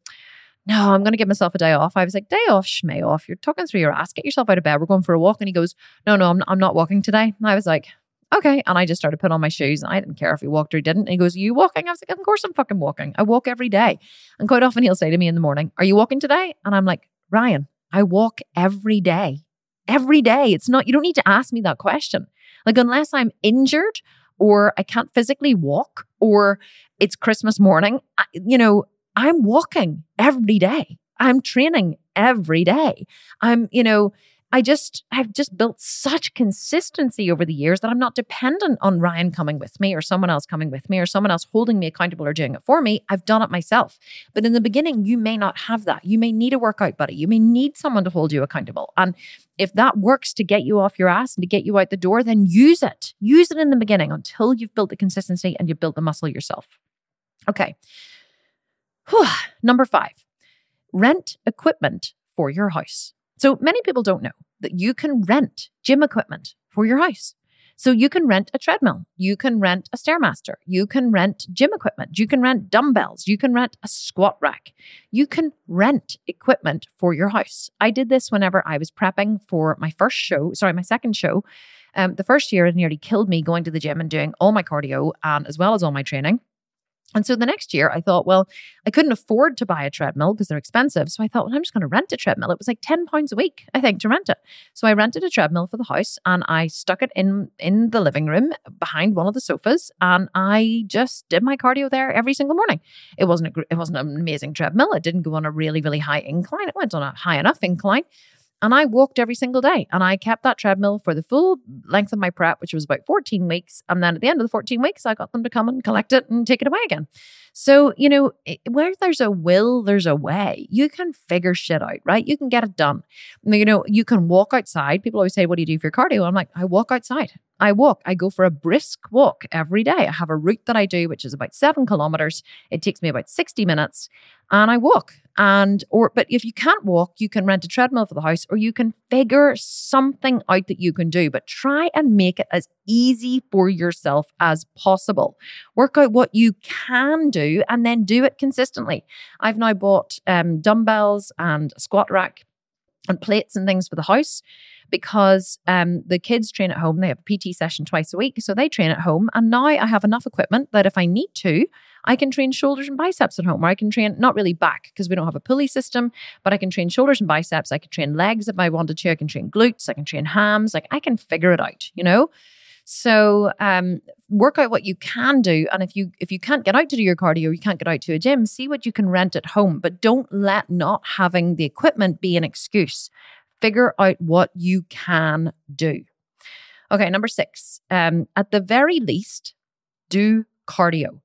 no, I'm going to give myself a day off. I was like, day off, shmay off. You're talking through your ass. Get yourself out of bed. We're going for a walk. And he goes, no, no, I'm, I'm not walking today. And I was like, okay. And I just started putting on my shoes. And I didn't care if he walked or he didn't. And he goes, Are you walking? I was like, Of course I'm fucking walking. I walk every day. And quite often he'll say to me in the morning, Are you walking today? And I'm like, Ryan, I walk every day. Every day. It's not, you don't need to ask me that question. Like, unless I'm injured or I can't physically walk or it's Christmas morning, I, you know, I'm walking every day. I'm training every day. I'm, you know, I just, I've just built such consistency over the years that I'm not dependent on Ryan coming with me or someone else coming with me or someone else holding me accountable or doing it for me. I've done it myself. But in the beginning, you may not have that. You may need a workout buddy. You may need someone to hold you accountable. And if that works to get you off your ass and to get you out the door, then use it. Use it in the beginning until you've built the consistency and you've built the muscle yourself. Okay. Whew. Number five, rent equipment for your house. So many people don't know that you can rent gym equipment for your house. So you can rent a treadmill, you can rent a stairmaster, you can rent gym equipment, you can rent dumbbells, you can rent a squat rack. You can rent equipment for your house. I did this whenever I was prepping for my first show, sorry, my second show. Um, the first year it nearly killed me going to the gym and doing all my cardio and as well as all my training. And so the next year, I thought, well, I couldn't afford to buy a treadmill because they're expensive. So I thought, well, I'm just going to rent a treadmill. It was like 10 pounds a week, I think, to rent it. So I rented a treadmill for the house and I stuck it in in the living room behind one of the sofas and I just did my cardio there every single morning. It wasn't a, it wasn't an amazing treadmill. It didn't go on a really really high incline. It went on a high enough incline, and I walked every single day and I kept that treadmill for the full length of my prep, which was about 14 weeks. And then at the end of the 14 weeks, I got them to come and collect it and take it away again. So, you know, where there's a will, there's a way. You can figure shit out, right? You can get it done. You know, you can walk outside. People always say, What do you do for your cardio? I'm like, I walk outside. I walk. I go for a brisk walk every day. I have a route that I do, which is about seven kilometers. It takes me about 60 minutes and I walk. And, or, but if you can't walk, you can rent a treadmill for the house or you can figure something out that you can do, but try and make it as easy for yourself as possible. Work out what you can do and then do it consistently. I've now bought um, dumbbells and a squat rack and plates and things for the house because um, the kids train at home. They have a PT session twice a week. So they train at home. And now I have enough equipment that if I need to, I can train shoulders and biceps at home, or I can train not really back because we don't have a pulley system, but I can train shoulders and biceps. I can train legs if I wanted to. I can train glutes. I can train hams. Like I can figure it out, you know? So um, work out what you can do, and if you if you can't get out to do your cardio, you can't get out to a gym. See what you can rent at home, but don't let not having the equipment be an excuse figure out what you can do. Okay, number six, um, at the very least, do cardio.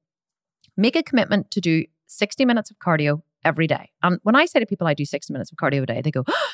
Make a commitment to do 60 minutes of cardio every day. And when I say to people I do 60 minutes of cardio a day, they go, <gasps> oh,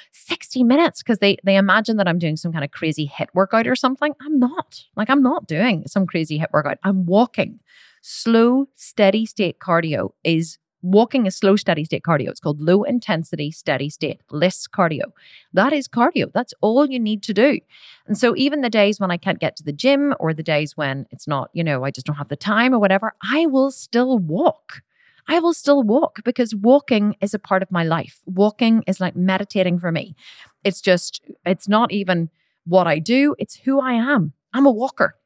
60 minutes because they they imagine that I'm doing some kind of crazy HIIT workout or something. I'm not. Like I'm not doing some crazy HIIT workout. I'm walking. Slow, steady state cardio is Walking is slow, steady state cardio. It's called low intensity, steady state, LISS cardio. That is cardio. That's all you need to do. And so, even the days when I can't get to the gym or the days when it's not, you know, I just don't have the time or whatever, I will still walk. I will still walk because walking is a part of my life. Walking is like meditating for me. It's just, it's not even what I do, it's who I am. I'm a walker.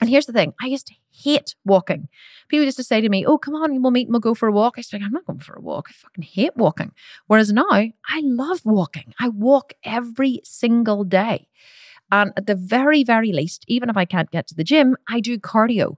And here's the thing I used to hate walking. People used to say to me, Oh, come on, we'll meet and we'll go for a walk. I said, I'm not going for a walk. I fucking hate walking. Whereas now I love walking. I walk every single day. And at the very, very least, even if I can't get to the gym, I do cardio.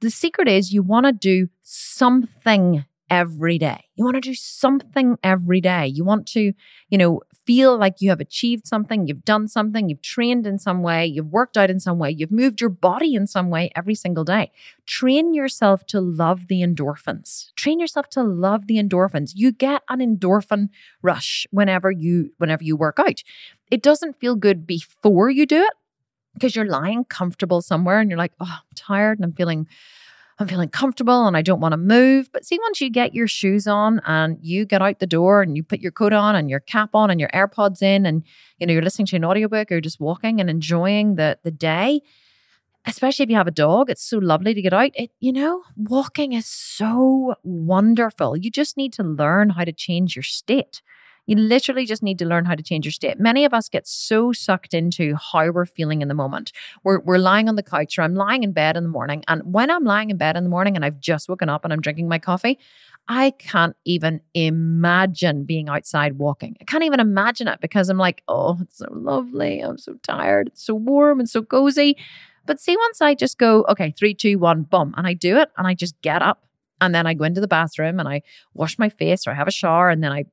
The secret is you want to do something every day. You want to do something every day. You want to, you know, feel like you have achieved something, you've done something, you've trained in some way, you've worked out in some way, you've moved your body in some way every single day. Train yourself to love the endorphins. Train yourself to love the endorphins. You get an endorphin rush whenever you whenever you work out. It doesn't feel good before you do it because you're lying comfortable somewhere and you're like, "Oh, I'm tired and I'm feeling I'm feeling comfortable and I don't want to move. But see, once you get your shoes on and you get out the door and you put your coat on and your cap on and your AirPods in and you know you're listening to an audiobook or just walking and enjoying the the day, especially if you have a dog, it's so lovely to get out. It, you know, walking is so wonderful. You just need to learn how to change your state. You literally just need to learn how to change your state. Many of us get so sucked into how we're feeling in the moment. We're, we're lying on the couch or I'm lying in bed in the morning. And when I'm lying in bed in the morning and I've just woken up and I'm drinking my coffee, I can't even imagine being outside walking. I can't even imagine it because I'm like, oh, it's so lovely. I'm so tired. It's so warm and so cozy. But see, once I just go, okay, three, two, one, boom, and I do it and I just get up and then I go into the bathroom and I wash my face or I have a shower and then I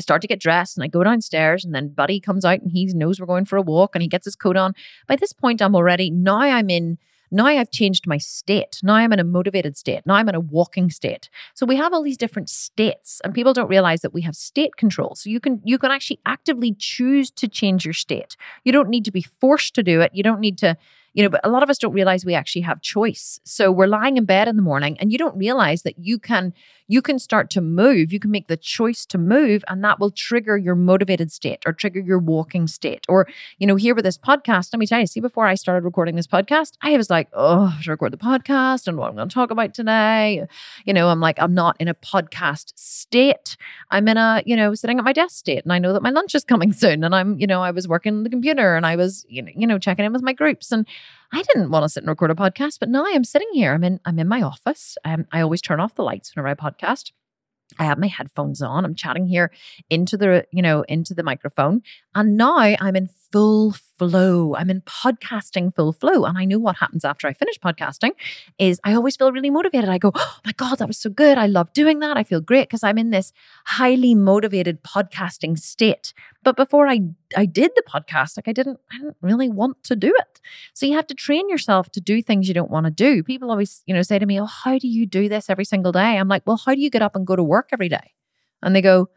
Start to get dressed and I go downstairs and then Buddy comes out and he knows we're going for a walk and he gets his coat on. By this point, I'm already, now I'm in, now I've changed my state. Now I'm in a motivated state. Now I'm in a walking state. So we have all these different states and people don't realize that we have state control. So you can, you can actually actively choose to change your state. You don't need to be forced to do it. You don't need to, you know, but a lot of us don't realize we actually have choice. So we're lying in bed in the morning and you don't realize that you can you can start to move. You can make the choice to move, and that will trigger your motivated state or trigger your walking state. Or, you know, here with this podcast, let me tell you, see, before I started recording this podcast, I was like, oh, to record the podcast and what I'm going to talk about today. You know, I'm like, I'm not in a podcast state. I'm in a, you know, sitting at my desk state. And I know that my lunch is coming <laughs> soon. And I'm, you know, I was working on the computer and I was, you know, you know, checking in with my groups. And I didn't want to sit and record a podcast, but now I'm sitting here. I'm in I'm in my office. Um, I always turn off the lights whenever I podcast. I have my headphones on. I'm chatting here into the, you know, into the microphone. And now I'm in full flow. I'm in podcasting full flow. And I know what happens after I finish podcasting is I always feel really motivated. I go, oh my God, that was so good. I love doing that. I feel great because I'm in this highly motivated podcasting state. But before I I did the podcast, like I didn't I didn't really want to do it. So you have to train yourself to do things you don't want to do. People always, you know, say to me, Oh, how do you do this every single day? I'm like, well, how do you get up and go to work every day? And they go,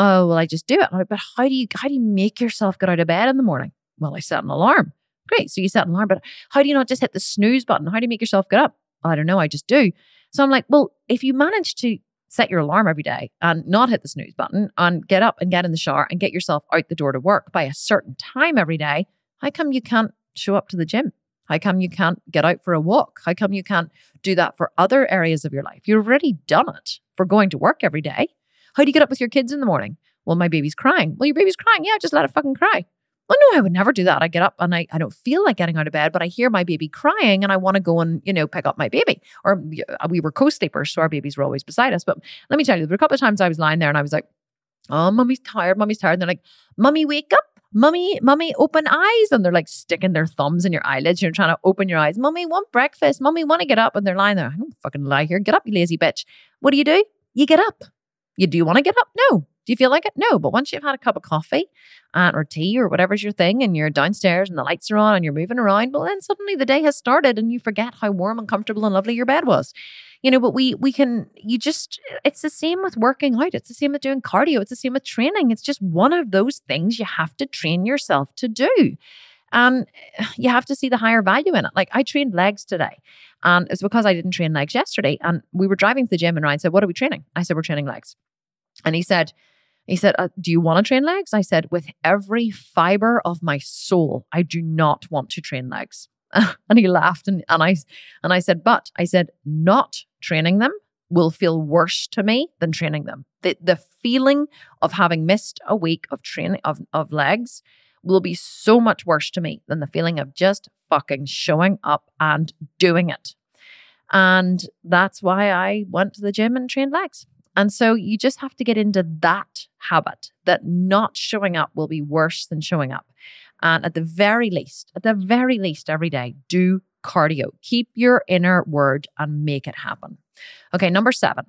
oh well i just do it. Like, but how do you how do you make yourself get out of bed in the morning? Well i set an alarm. Great so you set an alarm but how do you not just hit the snooze button? How do you make yourself get up? I don't know i just do. So i'm like well if you manage to set your alarm every day and not hit the snooze button and get up and get in the shower and get yourself out the door to work by a certain time every day how come you can't show up to the gym? How come you can't get out for a walk? How come you can't do that for other areas of your life? You've already done it for going to work every day. How do you get up with your kids in the morning? Well, my baby's crying. Well, your baby's crying. Yeah, just let it fucking cry. Well, no, I would never do that. I get up and I, I don't feel like getting out of bed, but I hear my baby crying and I want to go and, you know, pick up my baby. Or uh, we were co sleepers, so our babies were always beside us. But let me tell you, there were a couple of times I was lying there and I was like, oh, mommy's tired, mommy's tired. And they're like, mummy, wake up. Mummy, mummy, open eyes. And they're like sticking their thumbs in your eyelids. You're trying to open your eyes. Mummy, want breakfast. Mummy, want to get up. And they're lying there. I don't fucking lie here. Get up, you lazy bitch. What do you do? You get up. You do you want to get up? No. Do you feel like it? No. But once you've had a cup of coffee uh, or tea or whatever's your thing and you're downstairs and the lights are on and you're moving around, well, then suddenly the day has started and you forget how warm and comfortable and lovely your bed was. You know, but we we can you just it's the same with working out. It's the same with doing cardio. It's the same with training. It's just one of those things you have to train yourself to do. And you have to see the higher value in it. Like I trained legs today. And it's because I didn't train legs yesterday. And we were driving to the gym and Ryan said, What are we training? I said, We're training legs. And he said, he said, uh, Do you want to train legs? I said, With every fiber of my soul, I do not want to train legs. <laughs> and he laughed and, and I and I said, But I said, not training them will feel worse to me than training them. The the feeling of having missed a week of training of, of legs will be so much worse to me than the feeling of just fucking showing up and doing it. And that's why I went to the gym and trained legs. And so you just have to get into that habit that not showing up will be worse than showing up. And at the very least, at the very least, every day, do cardio. Keep your inner word and make it happen. Okay, number seven.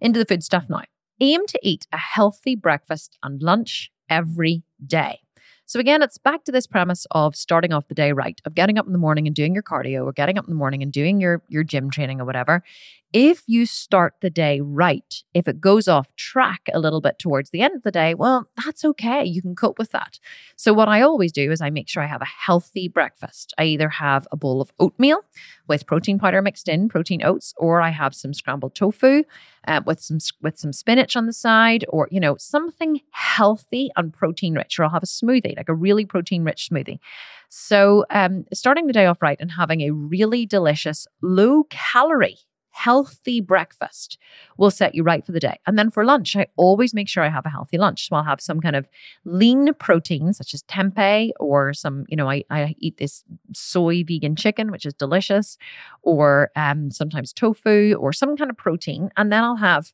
Into the food stuff now. Aim to eat a healthy breakfast and lunch every day. So again, it's back to this premise of starting off the day right, of getting up in the morning and doing your cardio or getting up in the morning and doing your your gym training or whatever if you start the day right, if it goes off track a little bit towards the end of the day, well, that's okay. You can cope with that. So, what I always do is I make sure I have a healthy breakfast. I either have a bowl of oatmeal with protein powder mixed in, protein oats, or I have some scrambled tofu uh, with some with some spinach on the side, or you know something healthy and protein rich. Or I'll have a smoothie, like a really protein rich smoothie. So, um, starting the day off right and having a really delicious, low calorie healthy breakfast will set you right for the day. And then for lunch, I always make sure I have a healthy lunch. So I'll have some kind of lean protein, such as tempeh, or some, you know, I, I eat this soy vegan chicken, which is delicious, or um, sometimes tofu, or some kind of protein. And then I'll have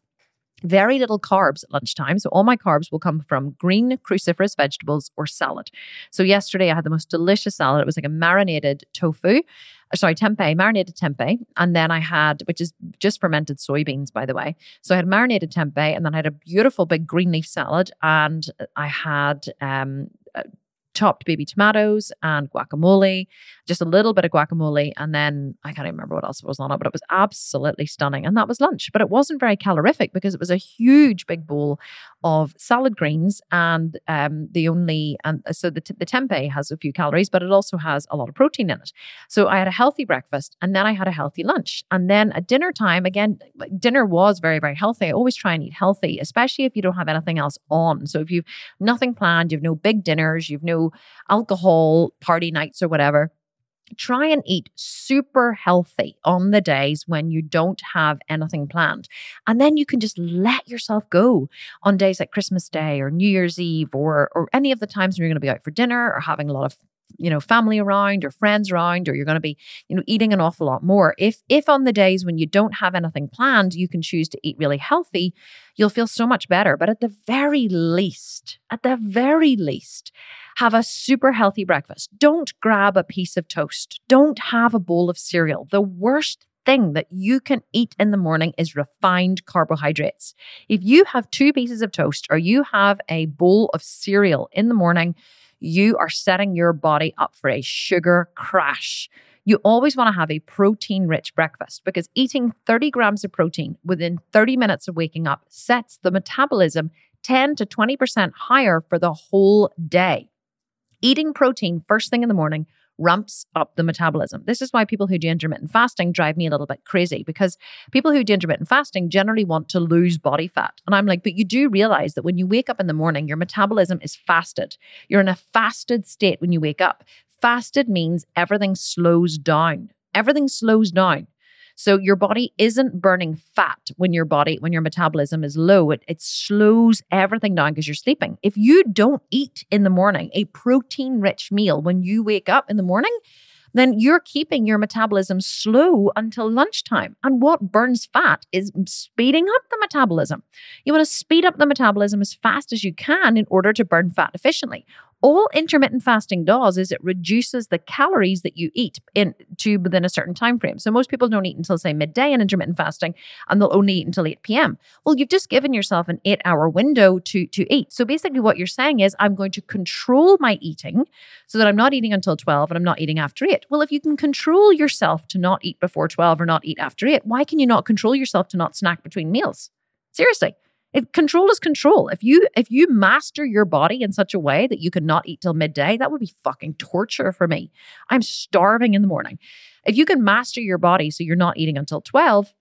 very little carbs at lunchtime. So all my carbs will come from green cruciferous vegetables or salad. So yesterday I had the most delicious salad. It was like a marinated tofu, sorry, tempeh, marinated tempeh. And then I had, which is just fermented soybeans, by the way. So I had marinated tempeh and then I had a beautiful big green leaf salad and I had um, uh, chopped baby tomatoes and guacamole, just a little bit of guacamole. And then I can't remember what else was on it, but it was absolutely stunning. And that was lunch. But it wasn't very calorific because it was a huge big bowl of salad greens. And um, the only, and so the, the tempeh has a few calories, but it also has a lot of protein in it. So I had a healthy breakfast and then I had a healthy lunch. And then at dinner time, again, dinner was very, very healthy. I always try and eat healthy, especially if you don't have anything else on. So if you've nothing planned, you've no big dinners, you've no alcohol party nights or whatever, try and eat super healthy on the days when you don't have anything planned. And then you can just let yourself go on days like Christmas Day or New Year's Eve or or any of the times when you're going to be out for dinner or having a lot of you know family around or friends around or you're going to be you know eating an awful lot more if if on the days when you don't have anything planned you can choose to eat really healthy you'll feel so much better but at the very least at the very least have a super healthy breakfast. Don't grab a piece of toast. Don't have a bowl of cereal. The worst thing that you can eat in the morning is refined carbohydrates. If you have two pieces of toast or you have a bowl of cereal in the morning, you are setting your body up for a sugar crash. You always want to have a protein rich breakfast because eating 30 grams of protein within 30 minutes of waking up sets the metabolism 10 to 20% higher for the whole day. Eating protein first thing in the morning ramps up the metabolism. This is why people who do intermittent fasting drive me a little bit crazy because people who do intermittent fasting generally want to lose body fat. And I'm like, but you do realize that when you wake up in the morning, your metabolism is fasted. You're in a fasted state when you wake up. Fasted means everything slows down. Everything slows down. So your body isn't burning fat when your body, when your metabolism is low. It, it slows everything down because you're sleeping. If you don't eat in the morning a protein rich meal when you wake up in the morning, then you're keeping your metabolism slow until lunchtime. And what burns fat is speeding up the metabolism. You want to speed up the metabolism as fast as you can in order to burn fat efficiently all intermittent fasting does is it reduces the calories that you eat in to within a certain time frame. So most people don't eat until say midday in intermittent fasting and they'll only eat until 8 p.m. Well, you've just given yourself an 8-hour window to to eat. So basically what you're saying is I'm going to control my eating so that I'm not eating until 12 and I'm not eating after 8. Well, if you can control yourself to not eat before 12 or not eat after 8, why can you not control yourself to not snack between meals? Seriously. If control is control. If you if you master your body in such a way that you cannot eat till midday, that would be fucking torture for me. I'm starving in the morning. If you can master your body so you're not eating until 12,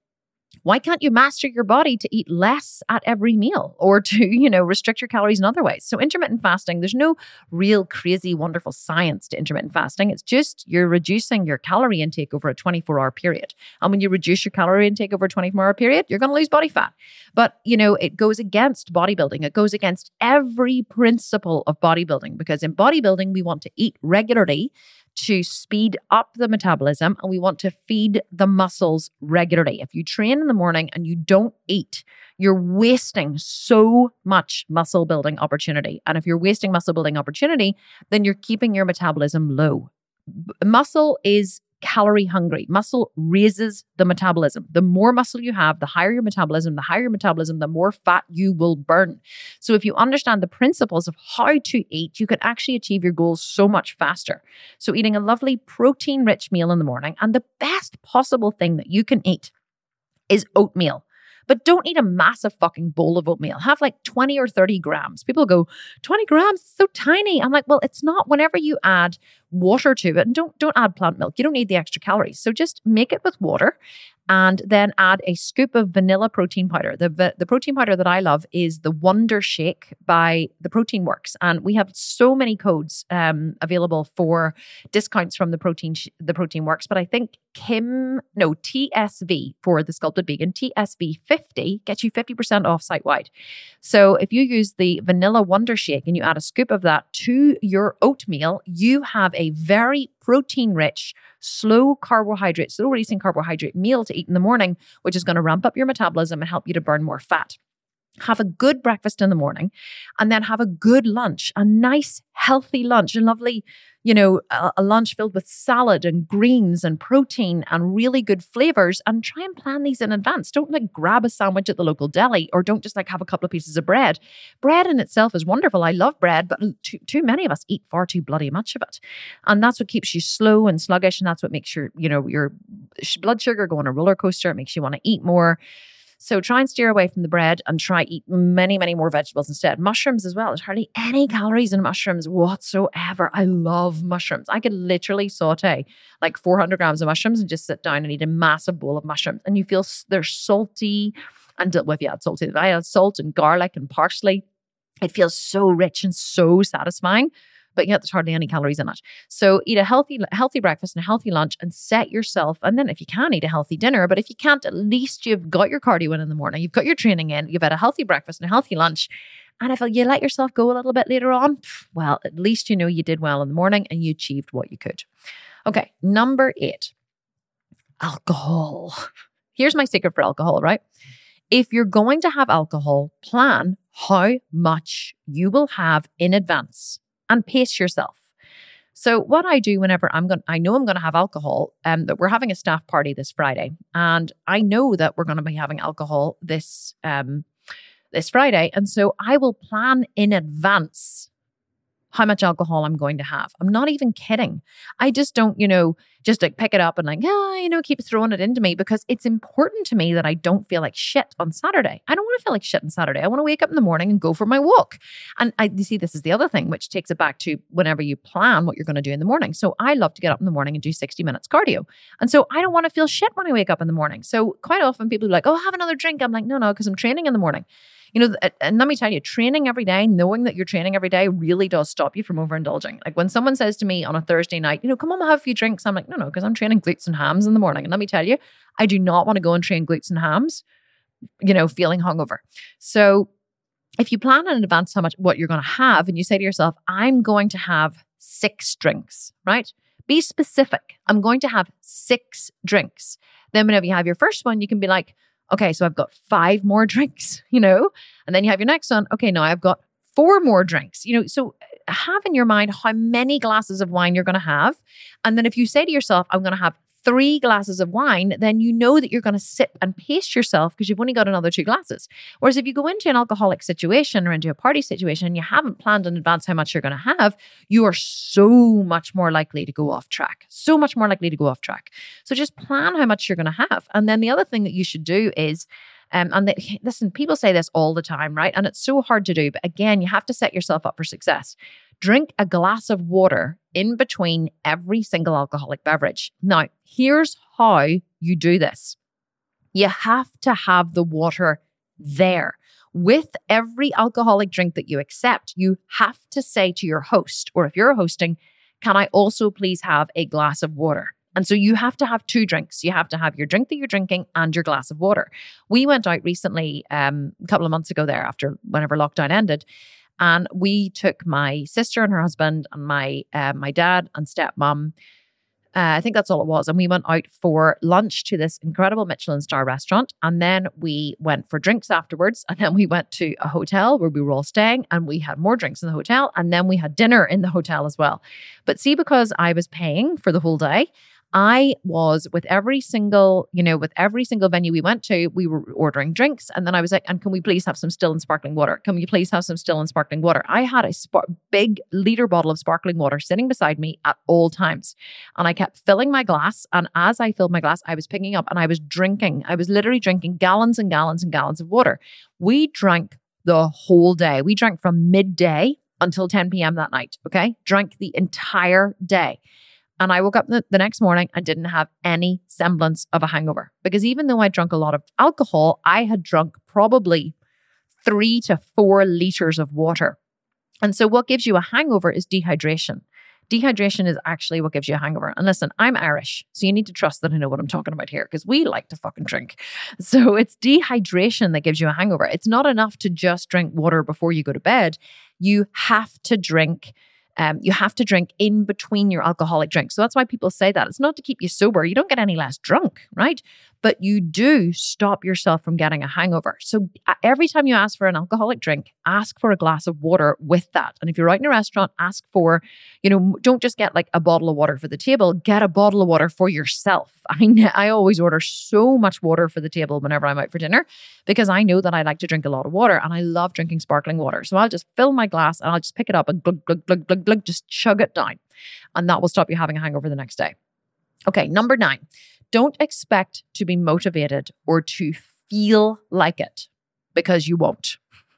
why can't you master your body to eat less at every meal or to, <laughs> you know, restrict your calories in other ways? So, intermittent fasting, there's no real crazy, wonderful science to intermittent fasting. It's just you're reducing your calorie intake over a 24 hour period. And when you reduce your calorie intake over a 24 hour period, you're going to lose body fat. But, you know, it goes against bodybuilding, it goes against every principle of bodybuilding because in bodybuilding, we want to eat regularly to speed up the metabolism and we want to feed the muscles regularly. If you train in the morning and you don't eat, you're wasting so much muscle building opportunity. And if you're wasting muscle building opportunity, then you're keeping your metabolism low. Muscle is calorie hungry. Muscle raises the metabolism. The more muscle you have, the higher your metabolism, the higher your metabolism, the more fat you will burn. So if you understand the principles of how to eat, you can actually achieve your goals so much faster. So eating a lovely protein rich meal in the morning and the best possible thing that you can eat is oatmeal. But don't eat a massive fucking bowl of oatmeal. Have like 20 or 30 grams. People go, 20 grams, so tiny. I'm like, well, it's not. Whenever you add water to it, and don't don't add plant milk. You don't need the extra calories. So just make it with water and then add a scoop of vanilla protein powder. The, the protein powder that I love is the Wonder Shake by the Protein Works, and we have so many codes um, available for discounts from the protein sh- the Protein Works. But I think Kim no TSV for the Sculpted Vegan TSV fifty gets you fifty percent off site wide. So if you use the vanilla Wonder Shake and you add a scoop of that to your oatmeal, you have a very protein rich, slow carbohydrate, slow releasing carbohydrate meal to eat in the morning, which is going to ramp up your metabolism and help you to burn more fat have a good breakfast in the morning and then have a good lunch, a nice, healthy lunch, a lovely, you know, a, a, lunch filled with salad and greens and protein and really good flavors and try and plan these in advance. Don't like grab a sandwich at the local deli or don't just like have a couple of pieces of bread. Bread in itself is wonderful. I love bread, but too, too many of us eat far too bloody much of it. And that's what keeps you slow and sluggish. And that's what makes your, you know, your blood sugar go on a roller coaster. It makes you want to eat more. So try and steer away from the bread and try eat many, many more vegetables instead. Mushrooms as well. There's hardly any mm. calories in mushrooms whatsoever. I love mushrooms. I could literally saute like 400 grams of mushrooms and just sit down and eat a massive bowl of mushrooms. And you feel they're salty and well, if you add salt, I add salt and garlic and parsley. It feels so rich and so satisfying but yet there's hardly any calories in it. So eat a healthy, healthy breakfast and a healthy lunch and set yourself. And then if you can eat a healthy dinner, but if you can't, at least you've got your cardio in in the morning, you've got your training in, you've had a healthy breakfast and a healthy lunch. And if you let yourself go a little bit later on, well, at least you know you did well in the morning and you achieved what you could. Okay, number eight, alcohol. Here's my secret for alcohol, right? If you're going to have alcohol, plan how much you will have in advance and pace yourself. So what I do whenever I'm going, I know I'm going to have alcohol. Um, that we're having a staff party this Friday, and I know that we're going to be having alcohol this um this Friday, and so I will plan in advance how much alcohol I'm going to have. I'm not even kidding. I just don't, you know, just like pick it up and like, yeah, you know, keep throwing it into me because it's important to me that I don't feel like shit on Saturday. I don't want to feel like shit on Saturday. I want to wake up in the morning and go for my walk. And I you see this is the other thing which takes it back to whenever you plan what you're going to do in the morning. So I love to get up in the morning and do 60 minutes cardio. And so I don't want to feel shit when I wake up in the morning. So quite often people are like, "Oh, have another drink." I'm like, "No, no, because I'm training in the morning." You know, uh, and let me tell you, training every day, knowing that you're training every day really does stop you from overindulging. Like when someone says to me on a Thursday night, you know, come on, have a few drinks. I'm like, no, no, because I'm training glutes and hams in the morning. And let me tell you, I do not want to go and train glutes and hams, you know, feeling hungover. So if you plan in advance how much what you're going to have and you say to yourself, I'm going to have six drinks, right? Be specific. I'm going to have six drinks. Then, whenever you have your first one, you can be like, okay, so I've got five more <laughs> drinks, you know? And then you have your next one. Okay, now I've got four more drinks, you know? So uh, have in your mind how many glasses of wine you're going to have. And then if you say to yourself, I'm going to have three glasses of wine, then you know that you're going to sip and pace yourself because you've only got another two glasses. Whereas if you go into an alcoholic situation or into a party situation and you haven't planned in advance how much you're going to have, you are so much more likely to go off track. So much more likely to go off track. So just plan how much you're going to have. And then the other thing that you should do is um, and listen, people say this all the time, right? And it's so hard to do. But again, you have to set yourself up for success. Drink a glass of water in between every single alcoholic beverage. Now, here's how you do this you have to have the water there. With every alcoholic drink that you accept, you have to say to your host, or if you're hosting, can I also please have a glass of water? And so you have to have two drinks. You have to have your drink that you're drinking and your glass of water. We went out recently, um, a couple of months ago there after whenever lockdown ended. And we took my sister and her husband and my uh, my dad and stepmom. Uh, I think that's all it was. And we went out for lunch to this incredible Michelin star restaurant. And then we went for drinks afterwards. And then we went to a hotel where we were all staying and we had more drinks in the hotel. And then we had dinner in the hotel as well. But see, because I was paying for the whole day, I was with every single, you know, with every single venue we went to, we were ordering drinks. And then I was like, and can we please have some still and sparkling water? Can we please have some still and sparkling water? I had a sp- big liter bottle of sparkling water sitting beside me at all times. And I kept filling my glass. And as I filled my glass, I was picking up and I was drinking. I was literally drinking gallons and gallons and gallons of water. We drank the whole day. We drank from midday until 10 p.m. that night. Okay. Drank the entire day. And I woke up the, the next morning and didn't have any semblance of a hangover because even though I drank a lot of alcohol, I had drunk probably three to four liters of water. And so, what gives you a hangover is dehydration. Dehydration is actually what gives you a hangover. And listen, I'm Irish, so you need to trust that I know what I'm talking about here because we like to fucking drink. <laughs> So it's dehydration that gives you a hangover. It's not enough to just drink water before you go to bed. You have to drink um, you have to drink in between your alcoholic drinks. So that's why people say that. It's not to keep you sober. You don't get any less drunk, right? But you do stop yourself from getting a hangover. So uh, every time you ask for an alcoholic drink, ask for a glass of water with that. And if you're out in a restaurant, ask for, you know, don't just get like a bottle of water for the table, get a bottle of water for yourself. <laughs> I, I always order so much water for the table whenever I'm out for dinner because I know that I like to drink a lot of water and I love drinking sparkling water. So I'll just fill my glass and I'll just pick it up and glug, glug, glug, glug, glug, just chug it down. And that will stop you having a hangover the next day. Okay, number nine, don't expect to be motivated or to feel like it because you won't.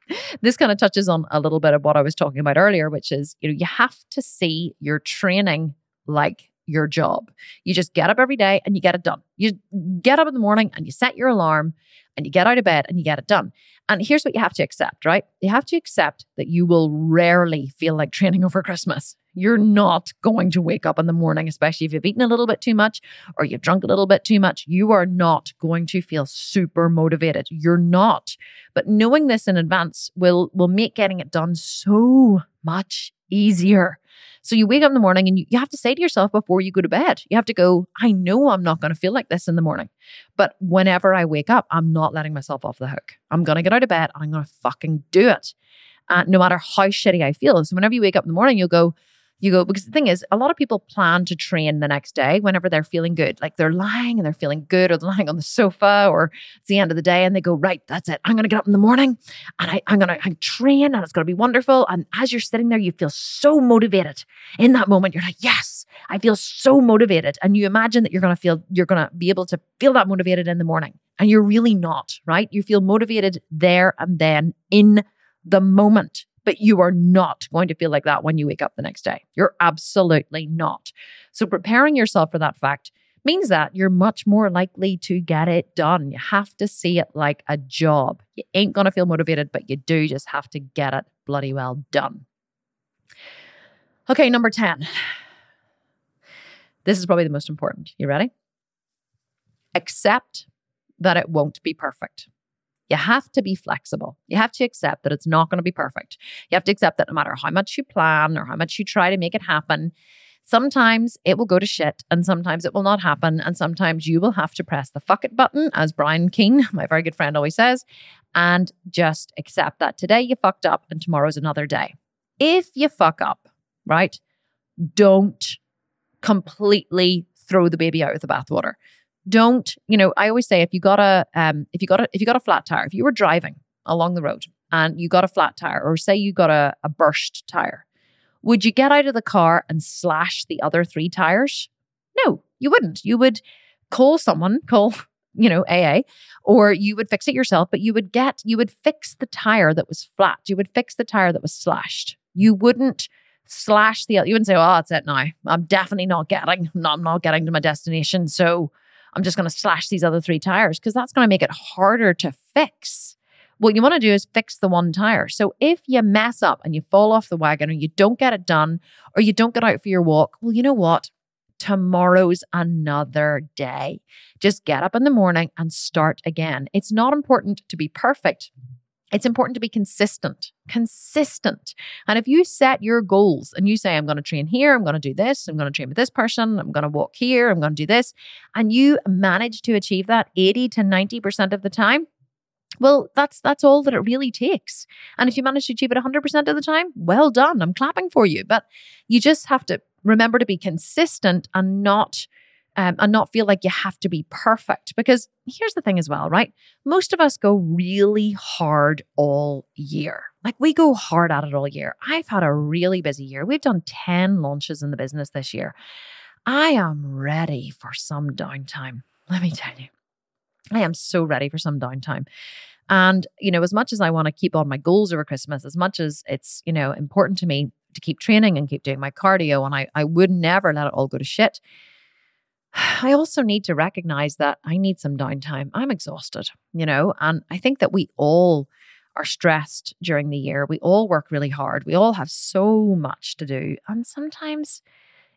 <laughs> This kind of touches on a little bit of what I was talking about earlier, which is, you know, you have to see your training like your job. You just get up every day and you get it done. You get up in the morning and you set your alarm and you get out of bed and you get it done. And here's what you have to accept, right? You have to accept that you will rarely feel like training over Christmas. You're not going to wake up in the morning, especially if you've eaten a little bit too much or you've drunk a little bit too much. You are not going to feel super motivated. You're not. But knowing this in advance will will make getting it done so much easier. So you wake up in the morning and you, you have to say to yourself before you go to bed, you have to go, I know I'm not going to feel like this in the morning. But whenever I wake up, I'm not letting myself off the hook. I'm going to get out of bed I'm going to fucking do it. Uh, no matter how shitty I feel. So whenever you wake up in the morning, you'll go, you go because the thing is a lot of people plan to train the next day whenever they're feeling good. Like they're lying and they're feeling good or they're lying on the sofa or it's the end of the day and they go right that's it. I'm going to get up in the morning and I, i'm going to train and it's going to be wonderful. And as you're sitting there you feel so motivated in that moment. You're like yes i feel so motivated. And you imagine that you're going to feel you're going to be able to feel that motivated in the morning. And you're really not right? You feel motivated there and then in the moment but you are not going to feel like that when you wake up the next day. You're absolutely not. So, preparing yourself for that fact means that you're much more likely to get it done. You have to see it like a job. You ain't going to feel motivated, but you do just have to get it bloody well done. Okay, number 10. This is probably the most important. You ready? Accept that it won't be perfect. You have to be flexible. You have to accept that it's not going to be perfect. You have to accept that no matter how much you plan or how much you try to make it happen, sometimes it will go to shit and sometimes it will not happen. And sometimes you will have to press the fuck it button, as Brian Keane, <laughs> my very good friend, always says, and just accept that today you fucked up and tomorrow's another day. If you fuck up, right, don't completely throw the baby out with the bathwater don't you know i always say if you got a um if you got a if you got a flat tire if you were driving along the road and you got a flat tire or say you got a, a burst tire would you get out of the car and slash the other three tires? No you wouldn't. You would call someone call you know aa or you would fix it yourself but you would get you would fix the tire that was flat. You would fix the tire that was slashed. You wouldn't slash the you wouldn't say oh that's it now. I'm definitely not getting no, i'm not getting to my destination. So I'm just going to slash these other three tires because that's going to make it harder to fix. What you want to do is fix the one tire. So if you mess up and you fall off the wagon or you don't get it done or you don't get out for your walk, well, you know what? Tomorrow's another day. Just get up in the morning and start again. It's not important to be perfect. It's important to be consistent, consistent. And if you set your goals and you say, I'm going to train here, I'm going to do this, I'm going to train with this person, I'm going to walk here, I'm going to do this, and you manage to achieve that 80 to 90% of the time, well, that's that's all that it really takes. And if you manage to achieve it 100% of the time, well done. I'm clapping for you. But you just have to remember to be consistent and not um, and not feel like you have to be perfect. Because here's the thing as well, right? Most of us go really hard all year. Like we go hard at it all year. I've had a really busy year. We've done 10 launches in the business this year. I am ready for some downtime. Let me tell you, I am so ready for some downtime. And, you know, as much as I want to keep on my goals over Christmas, as much as it's, you know, important to me to keep training and keep doing my cardio, and I, I would never let it all go to shit <sighs> I also need to recognize that I need some downtime. I'm exhausted, you know, and I think that we all are stressed during the year. We all work really hard. We all have so much to do. And sometimes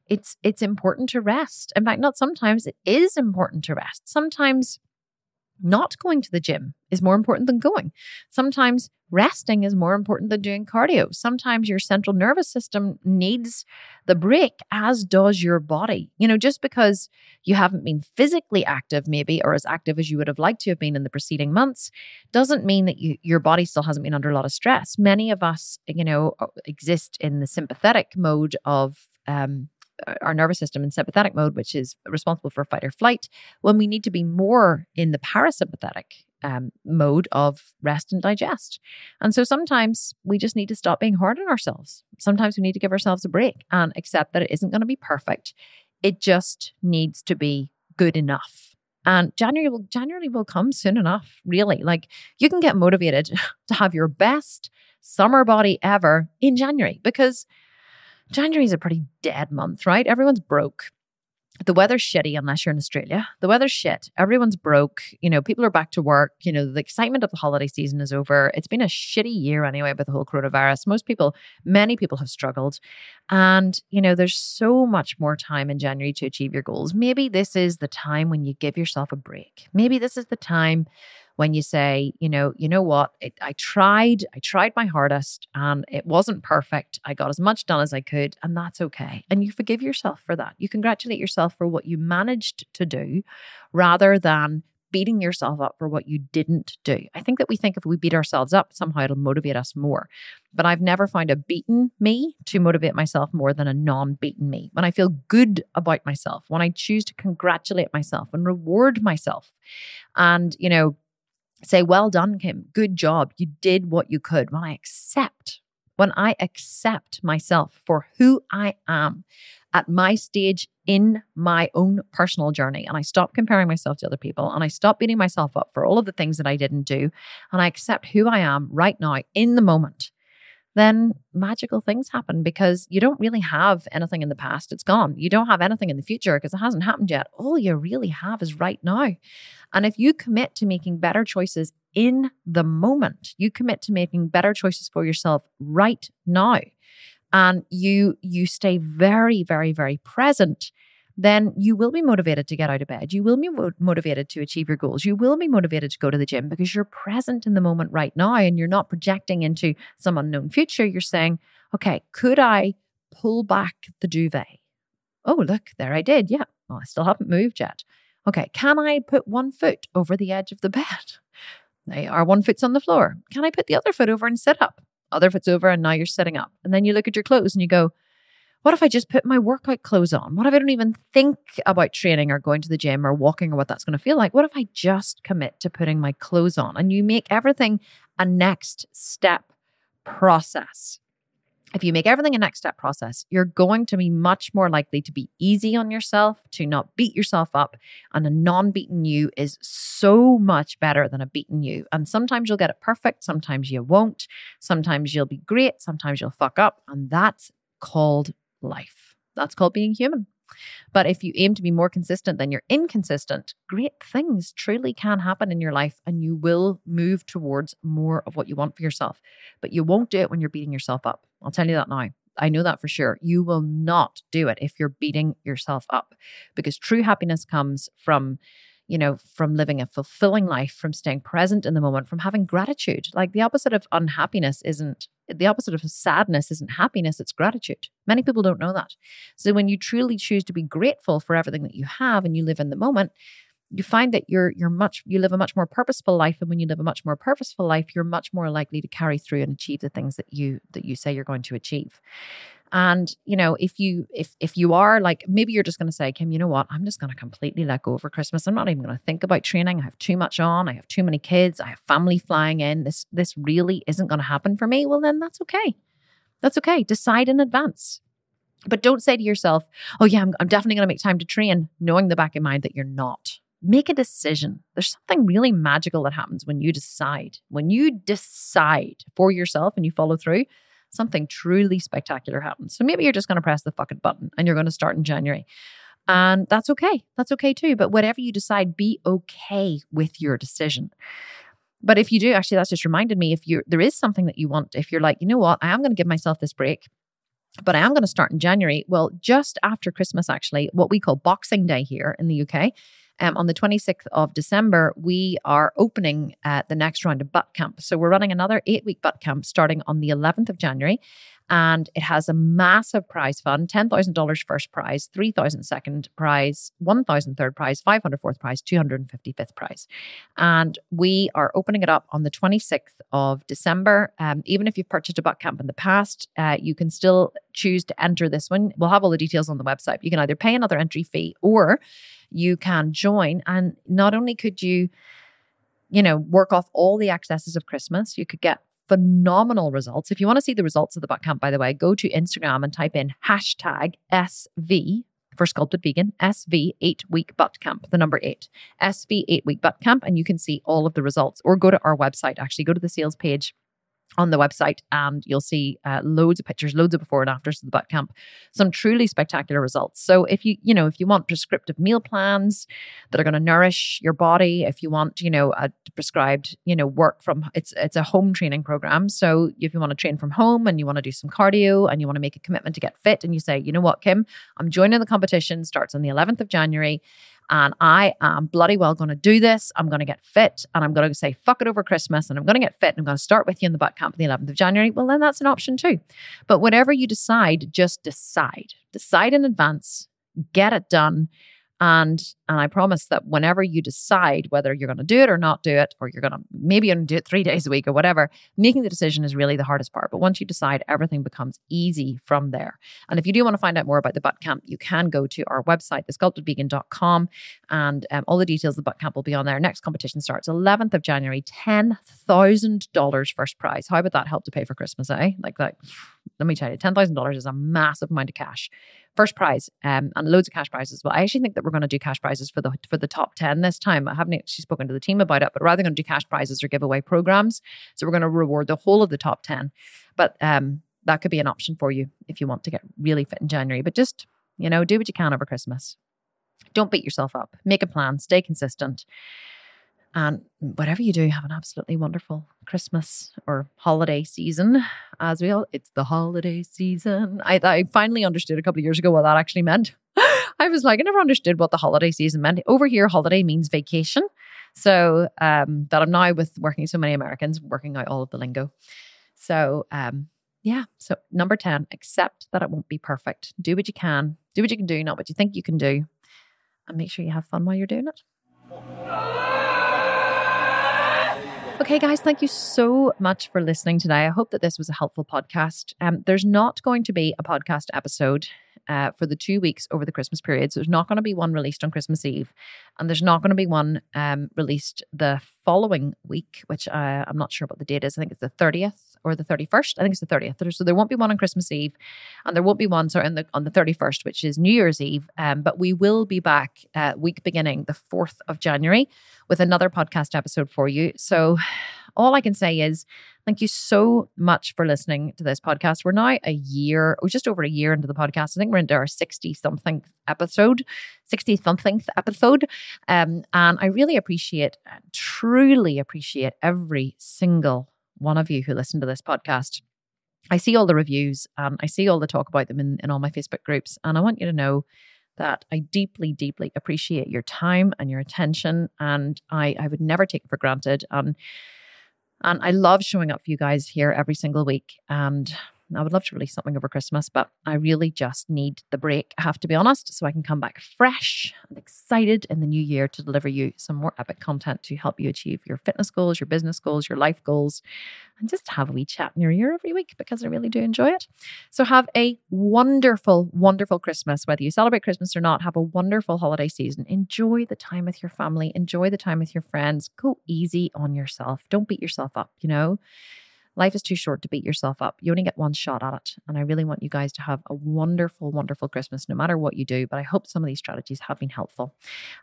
it's it's important to rest. In fact, not sometimes it is important to rest. Sometimes not going to the gym is more important than going. Sometimes resting is more important than doing cardio. Sometimes your central nervous system needs the break, as does your body. You know, just because you haven't been physically active, maybe, or as active as you would have liked to have been in the preceding months, doesn't mean that you, your body still hasn't been under a lot of stress. Many of us, you know, exist in the sympathetic mode of um, our nervous system in sympathetic mode, which is responsible for fight or flight, when we need to be more in the parasympathetic um, mode of rest and digest. And so sometimes we just need to stop being hard on ourselves. Sometimes we need to give ourselves a break and accept that it isn't going to be perfect. It just needs to be good enough. And January will January will come soon enough, really. Like you can get motivated <laughs> to have your best summer body ever in January because January is a pretty dead month, right? Everyone's broke. The weather's shitty unless you're in Australia. The weather's shit. Everyone's broke. You know, people are back to work. You know, the excitement of the holiday season is over. It's been a shitty year anyway with the whole coronavirus. Most people, many people have struggled. And, you know, there's so much more time in January to achieve your goals. Maybe this is the time when you give yourself a break. Maybe this is the time when you say, you know, you know what, it, I tried, I tried my hardest and it wasn't perfect. I got as much done as I could, and that's okay. And you forgive yourself for that. You congratulate yourself for what you managed to do rather than beating yourself up for what you didn't do. I think that we think if we beat ourselves up, somehow it'll motivate us more. But I've never found a beaten me to motivate myself more than a non beaten me. When I feel good about myself, when I choose to congratulate myself and reward myself, and, you know, say, Well done, Kim. Good job. You did what you could. When I accept, when I accept myself for who I am at my stage in my own personal journey, and I stop comparing myself to other people, and I stop beating myself up for all of the things that I didn't do, and I accept who I am right now in the moment, then magical things happen because you don't really have anything in the past. It's gone. You don't have anything in the future because it hasn't happened yet. All you really have is right now. And if you commit to making better choices in the moment, you commit to making better choices for yourself right now, and you you stay very very very present then you will be motivated to get out of bed. You will be mo- motivated to achieve your goals. You will be motivated to go to the gym because you're present in the moment right now and you're not projecting into some unknown future. You're saying, okay, could I pull back the duvet? Oh, look, there I did. Yeah. Well, I still haven't moved yet. Okay, can I put one foot over the edge of the bed? <laughs> They are one foot's on the floor. Can I put the other foot over and sit up? Other foot's over, and now you're sitting up. And then you look at your clothes and you go, what if I just put my workout clothes on? What if I don't even think about training or going to the gym or walking or what that's going to feel like? What if I just commit to putting my clothes on? And you make everything a next step process. If you make everything a next step process, you're going to be much more likely to be easy on yourself, to not beat yourself up. And a non beaten you is so much better than a beaten you. And sometimes you'll get it perfect, sometimes you won't. Sometimes you'll be great, sometimes you'll fuck up. And that's called life. That's called being human. But if you aim to be more consistent than you're inconsistent, great things truly can happen in your life and you will move towards more of what you want for yourself. But you won't do it when you're beating yourself up. I'll tell you that now. I know that for sure. You will not do it if you're beating yourself up because true happiness comes from you know, from living a fulfilling life, from staying present in the moment, from having gratitude. Like the opposite of unhappiness isn't, the opposite of sadness isn't happiness, it's gratitude. Many people don't know that. So when you truly choose to be grateful for everything that you have and you live in the moment, you find that you're you're much you live a much more purposeful life and when you live a much more purposeful life you're much more likely to carry through and achieve the things that you that you say you're going to achieve and you know, if you if if you are like maybe you're just going to say, Kim, you know what? I'm just going to completely let go for Christmas. I'm not even going to think about training. I have too much on. I have too many kids. I have family flying in. This this really isn't going to happen for me. Well, then that's okay. That's okay. Decide in advance. But don't say to yourself, oh, yeah, I'm, I'm definitely going to make time to train, knowing the back in mind that you're not. Make a decision. There's something really magical that happens when you decide. When you decide for yourself and you follow through, something truly spectacular happens. So maybe you're just going to press the fucking button and you're going to start in January. And that's okay. That's okay too. But whatever you decide, be okay with your decision. But if you do, actually, that's just reminded me if you there is something that you want, if you're like, you know what, I am going to give myself this break, but I am going to start in January. Well, just after Christmas, actually, what we call Boxing Day here in the UK, um, on the 26th of December, we are opening uh, the next round of butt camp. So we're running another eight week butt camp starting on the 11th of January and it has a massive prize fund $10,000 first prize, 3,000 second prize, 1,000 third prize, 500 fourth prize, 250 fifth prize. And we are opening it up on the 26th of December. Um, even if you've purchased a butt camp in the past, uh, you can still choose to enter this one. We'll have all the details on the website. You can either pay another entry fee or you can join. And not only could you, you know, work off all the excesses of Christmas, you could get phenomenal results. If you want to see the results of the butt camp, by the way, go to Instagram and type in hashtag SV for sculpted vegan SV eight week butt camp, the number eight SV eight week butt camp, and you can see all of the results. Or go to our website. Actually, go to the sales page on the website and you'll see uh, loads of pictures loads of before and afters of the butt camp. Some truly spectacular results. So if you you know if you want prescriptive meal plans that are going to nourish your body if you want you know a prescribed you know work from it's it's a home training program. So if you want to train from home and you want to do some cardio and you want to make a commitment to get fit and you say you know what kim? I'm joining the competition starts on the 11th of january and I am bloody well going to do this. I'm going to get fit and I'm going to say fuck it over Christmas and I'm going to get fit and I'm going to start with you in the butt camp on the 11th of January. Well, then that's an option too. But whatever you decide, just decide. Decide in advance, get it done and and I promise that whenever you decide whether you're going to do it or not do it, or you're going to maybe to do it three <laughs> days a week or whatever, making the decision is really the hardest part. But once you decide, everything becomes easy from there. And if you do want to find out more about the butt camp, you can go to our website, thesculptedvegan.com, and um, all the details of the butt camp will be on there. Next competition starts 11th of January, $10,000 first prize. How about that help to pay for Christmas, eh? Like that. Let me tell you, $10,000 is a massive amount of cash first prize um, and loads of cash prizes. Well, I actually think that we're going to do cash prizes for the for the top ten this time. I haven't actually spoken to the team about it, but rather going to do cash prizes or giveaway programs. So we're going to reward the whole of the top ten. But um, that could be an option for you if you want to get really fit in January. But just you know, do what you can over Christmas. Don't beat yourself up. Make a plan. Stay consistent. And whatever you do, have an absolutely wonderful Christmas or holiday season. As we all, it's the holiday season. I, I finally understood a couple of years ago what that actually meant. <laughs> I was like, I never understood what the holiday season meant. Over here, holiday means vacation. So um, that I'm now with working so many Americans, working out all of the lingo. So um, yeah. So number 10, accept that it won't be perfect. Do what you can. Do what you can do, not what you think you can do. And make sure you have fun while you're doing it. Okay, guys, thank you so much for listening today. I hope that this was a helpful podcast. Um, there's not going to be a podcast episode uh, for the two weeks over the Christmas period. So there's not going to be one released on Christmas Eve, and there's not going to be one um, released the following week, which uh, I'm not sure what the date is. I think it's the 30th or the 31st. I think it's the 30th. So there won't be one on Christmas Eve, and there won't be one sorry, on the on the 31st, which is New Year's Eve. Um, but we will be back uh, week beginning the 4th of January with another podcast episode for you. So all I can say is thank you so much for listening to this podcast. We're now a year, or just over a year into the podcast. I think we're into our 60 something episode, 60 something episode. Um, and I really appreciate, truly appreciate every single one of you who listen to this podcast. I see all the reviews, and I see all the talk about them in, in all my Facebook groups, and I want you to know that I deeply, deeply appreciate your time and your attention, and I, I would never take it for granted. And and I love showing up for you guys here every single week. And I would love to release something over Christmas, but I really just need the break, I have to be honest, so I can come back fresh and excited in the new year to deliver you some more epic content to help you achieve your fitness goals, your business goals, your life goals, and just have a wee chat in your ear every week because I really do enjoy it. So have a wonderful, wonderful Christmas. Whether you celebrate Christmas or not, have a wonderful holiday season. Enjoy the time with your family, enjoy the time with your friends. Go easy on yourself. Don't beat yourself up, you know? Life is too short to beat yourself up. You only get one shot at it. And I really want you guys to have a wonderful, wonderful Christmas, no matter what you do. But I hope some of these strategies have been helpful.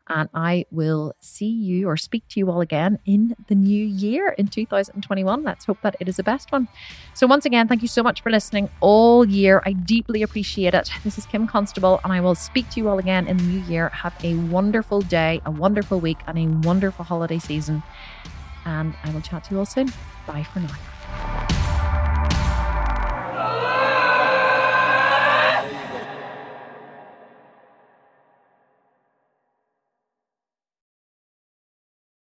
And I will see you or speak to you all again in the new year in 2021. Let's hope that it is the best one. So, once again, thank you so much for listening all year. I deeply appreciate it. This is Kim Constable, and I will speak to you all again in the new year. Have a wonderful day, a wonderful week, and a wonderful holiday season. And I will chat to you all soon. Bye for now. Bye.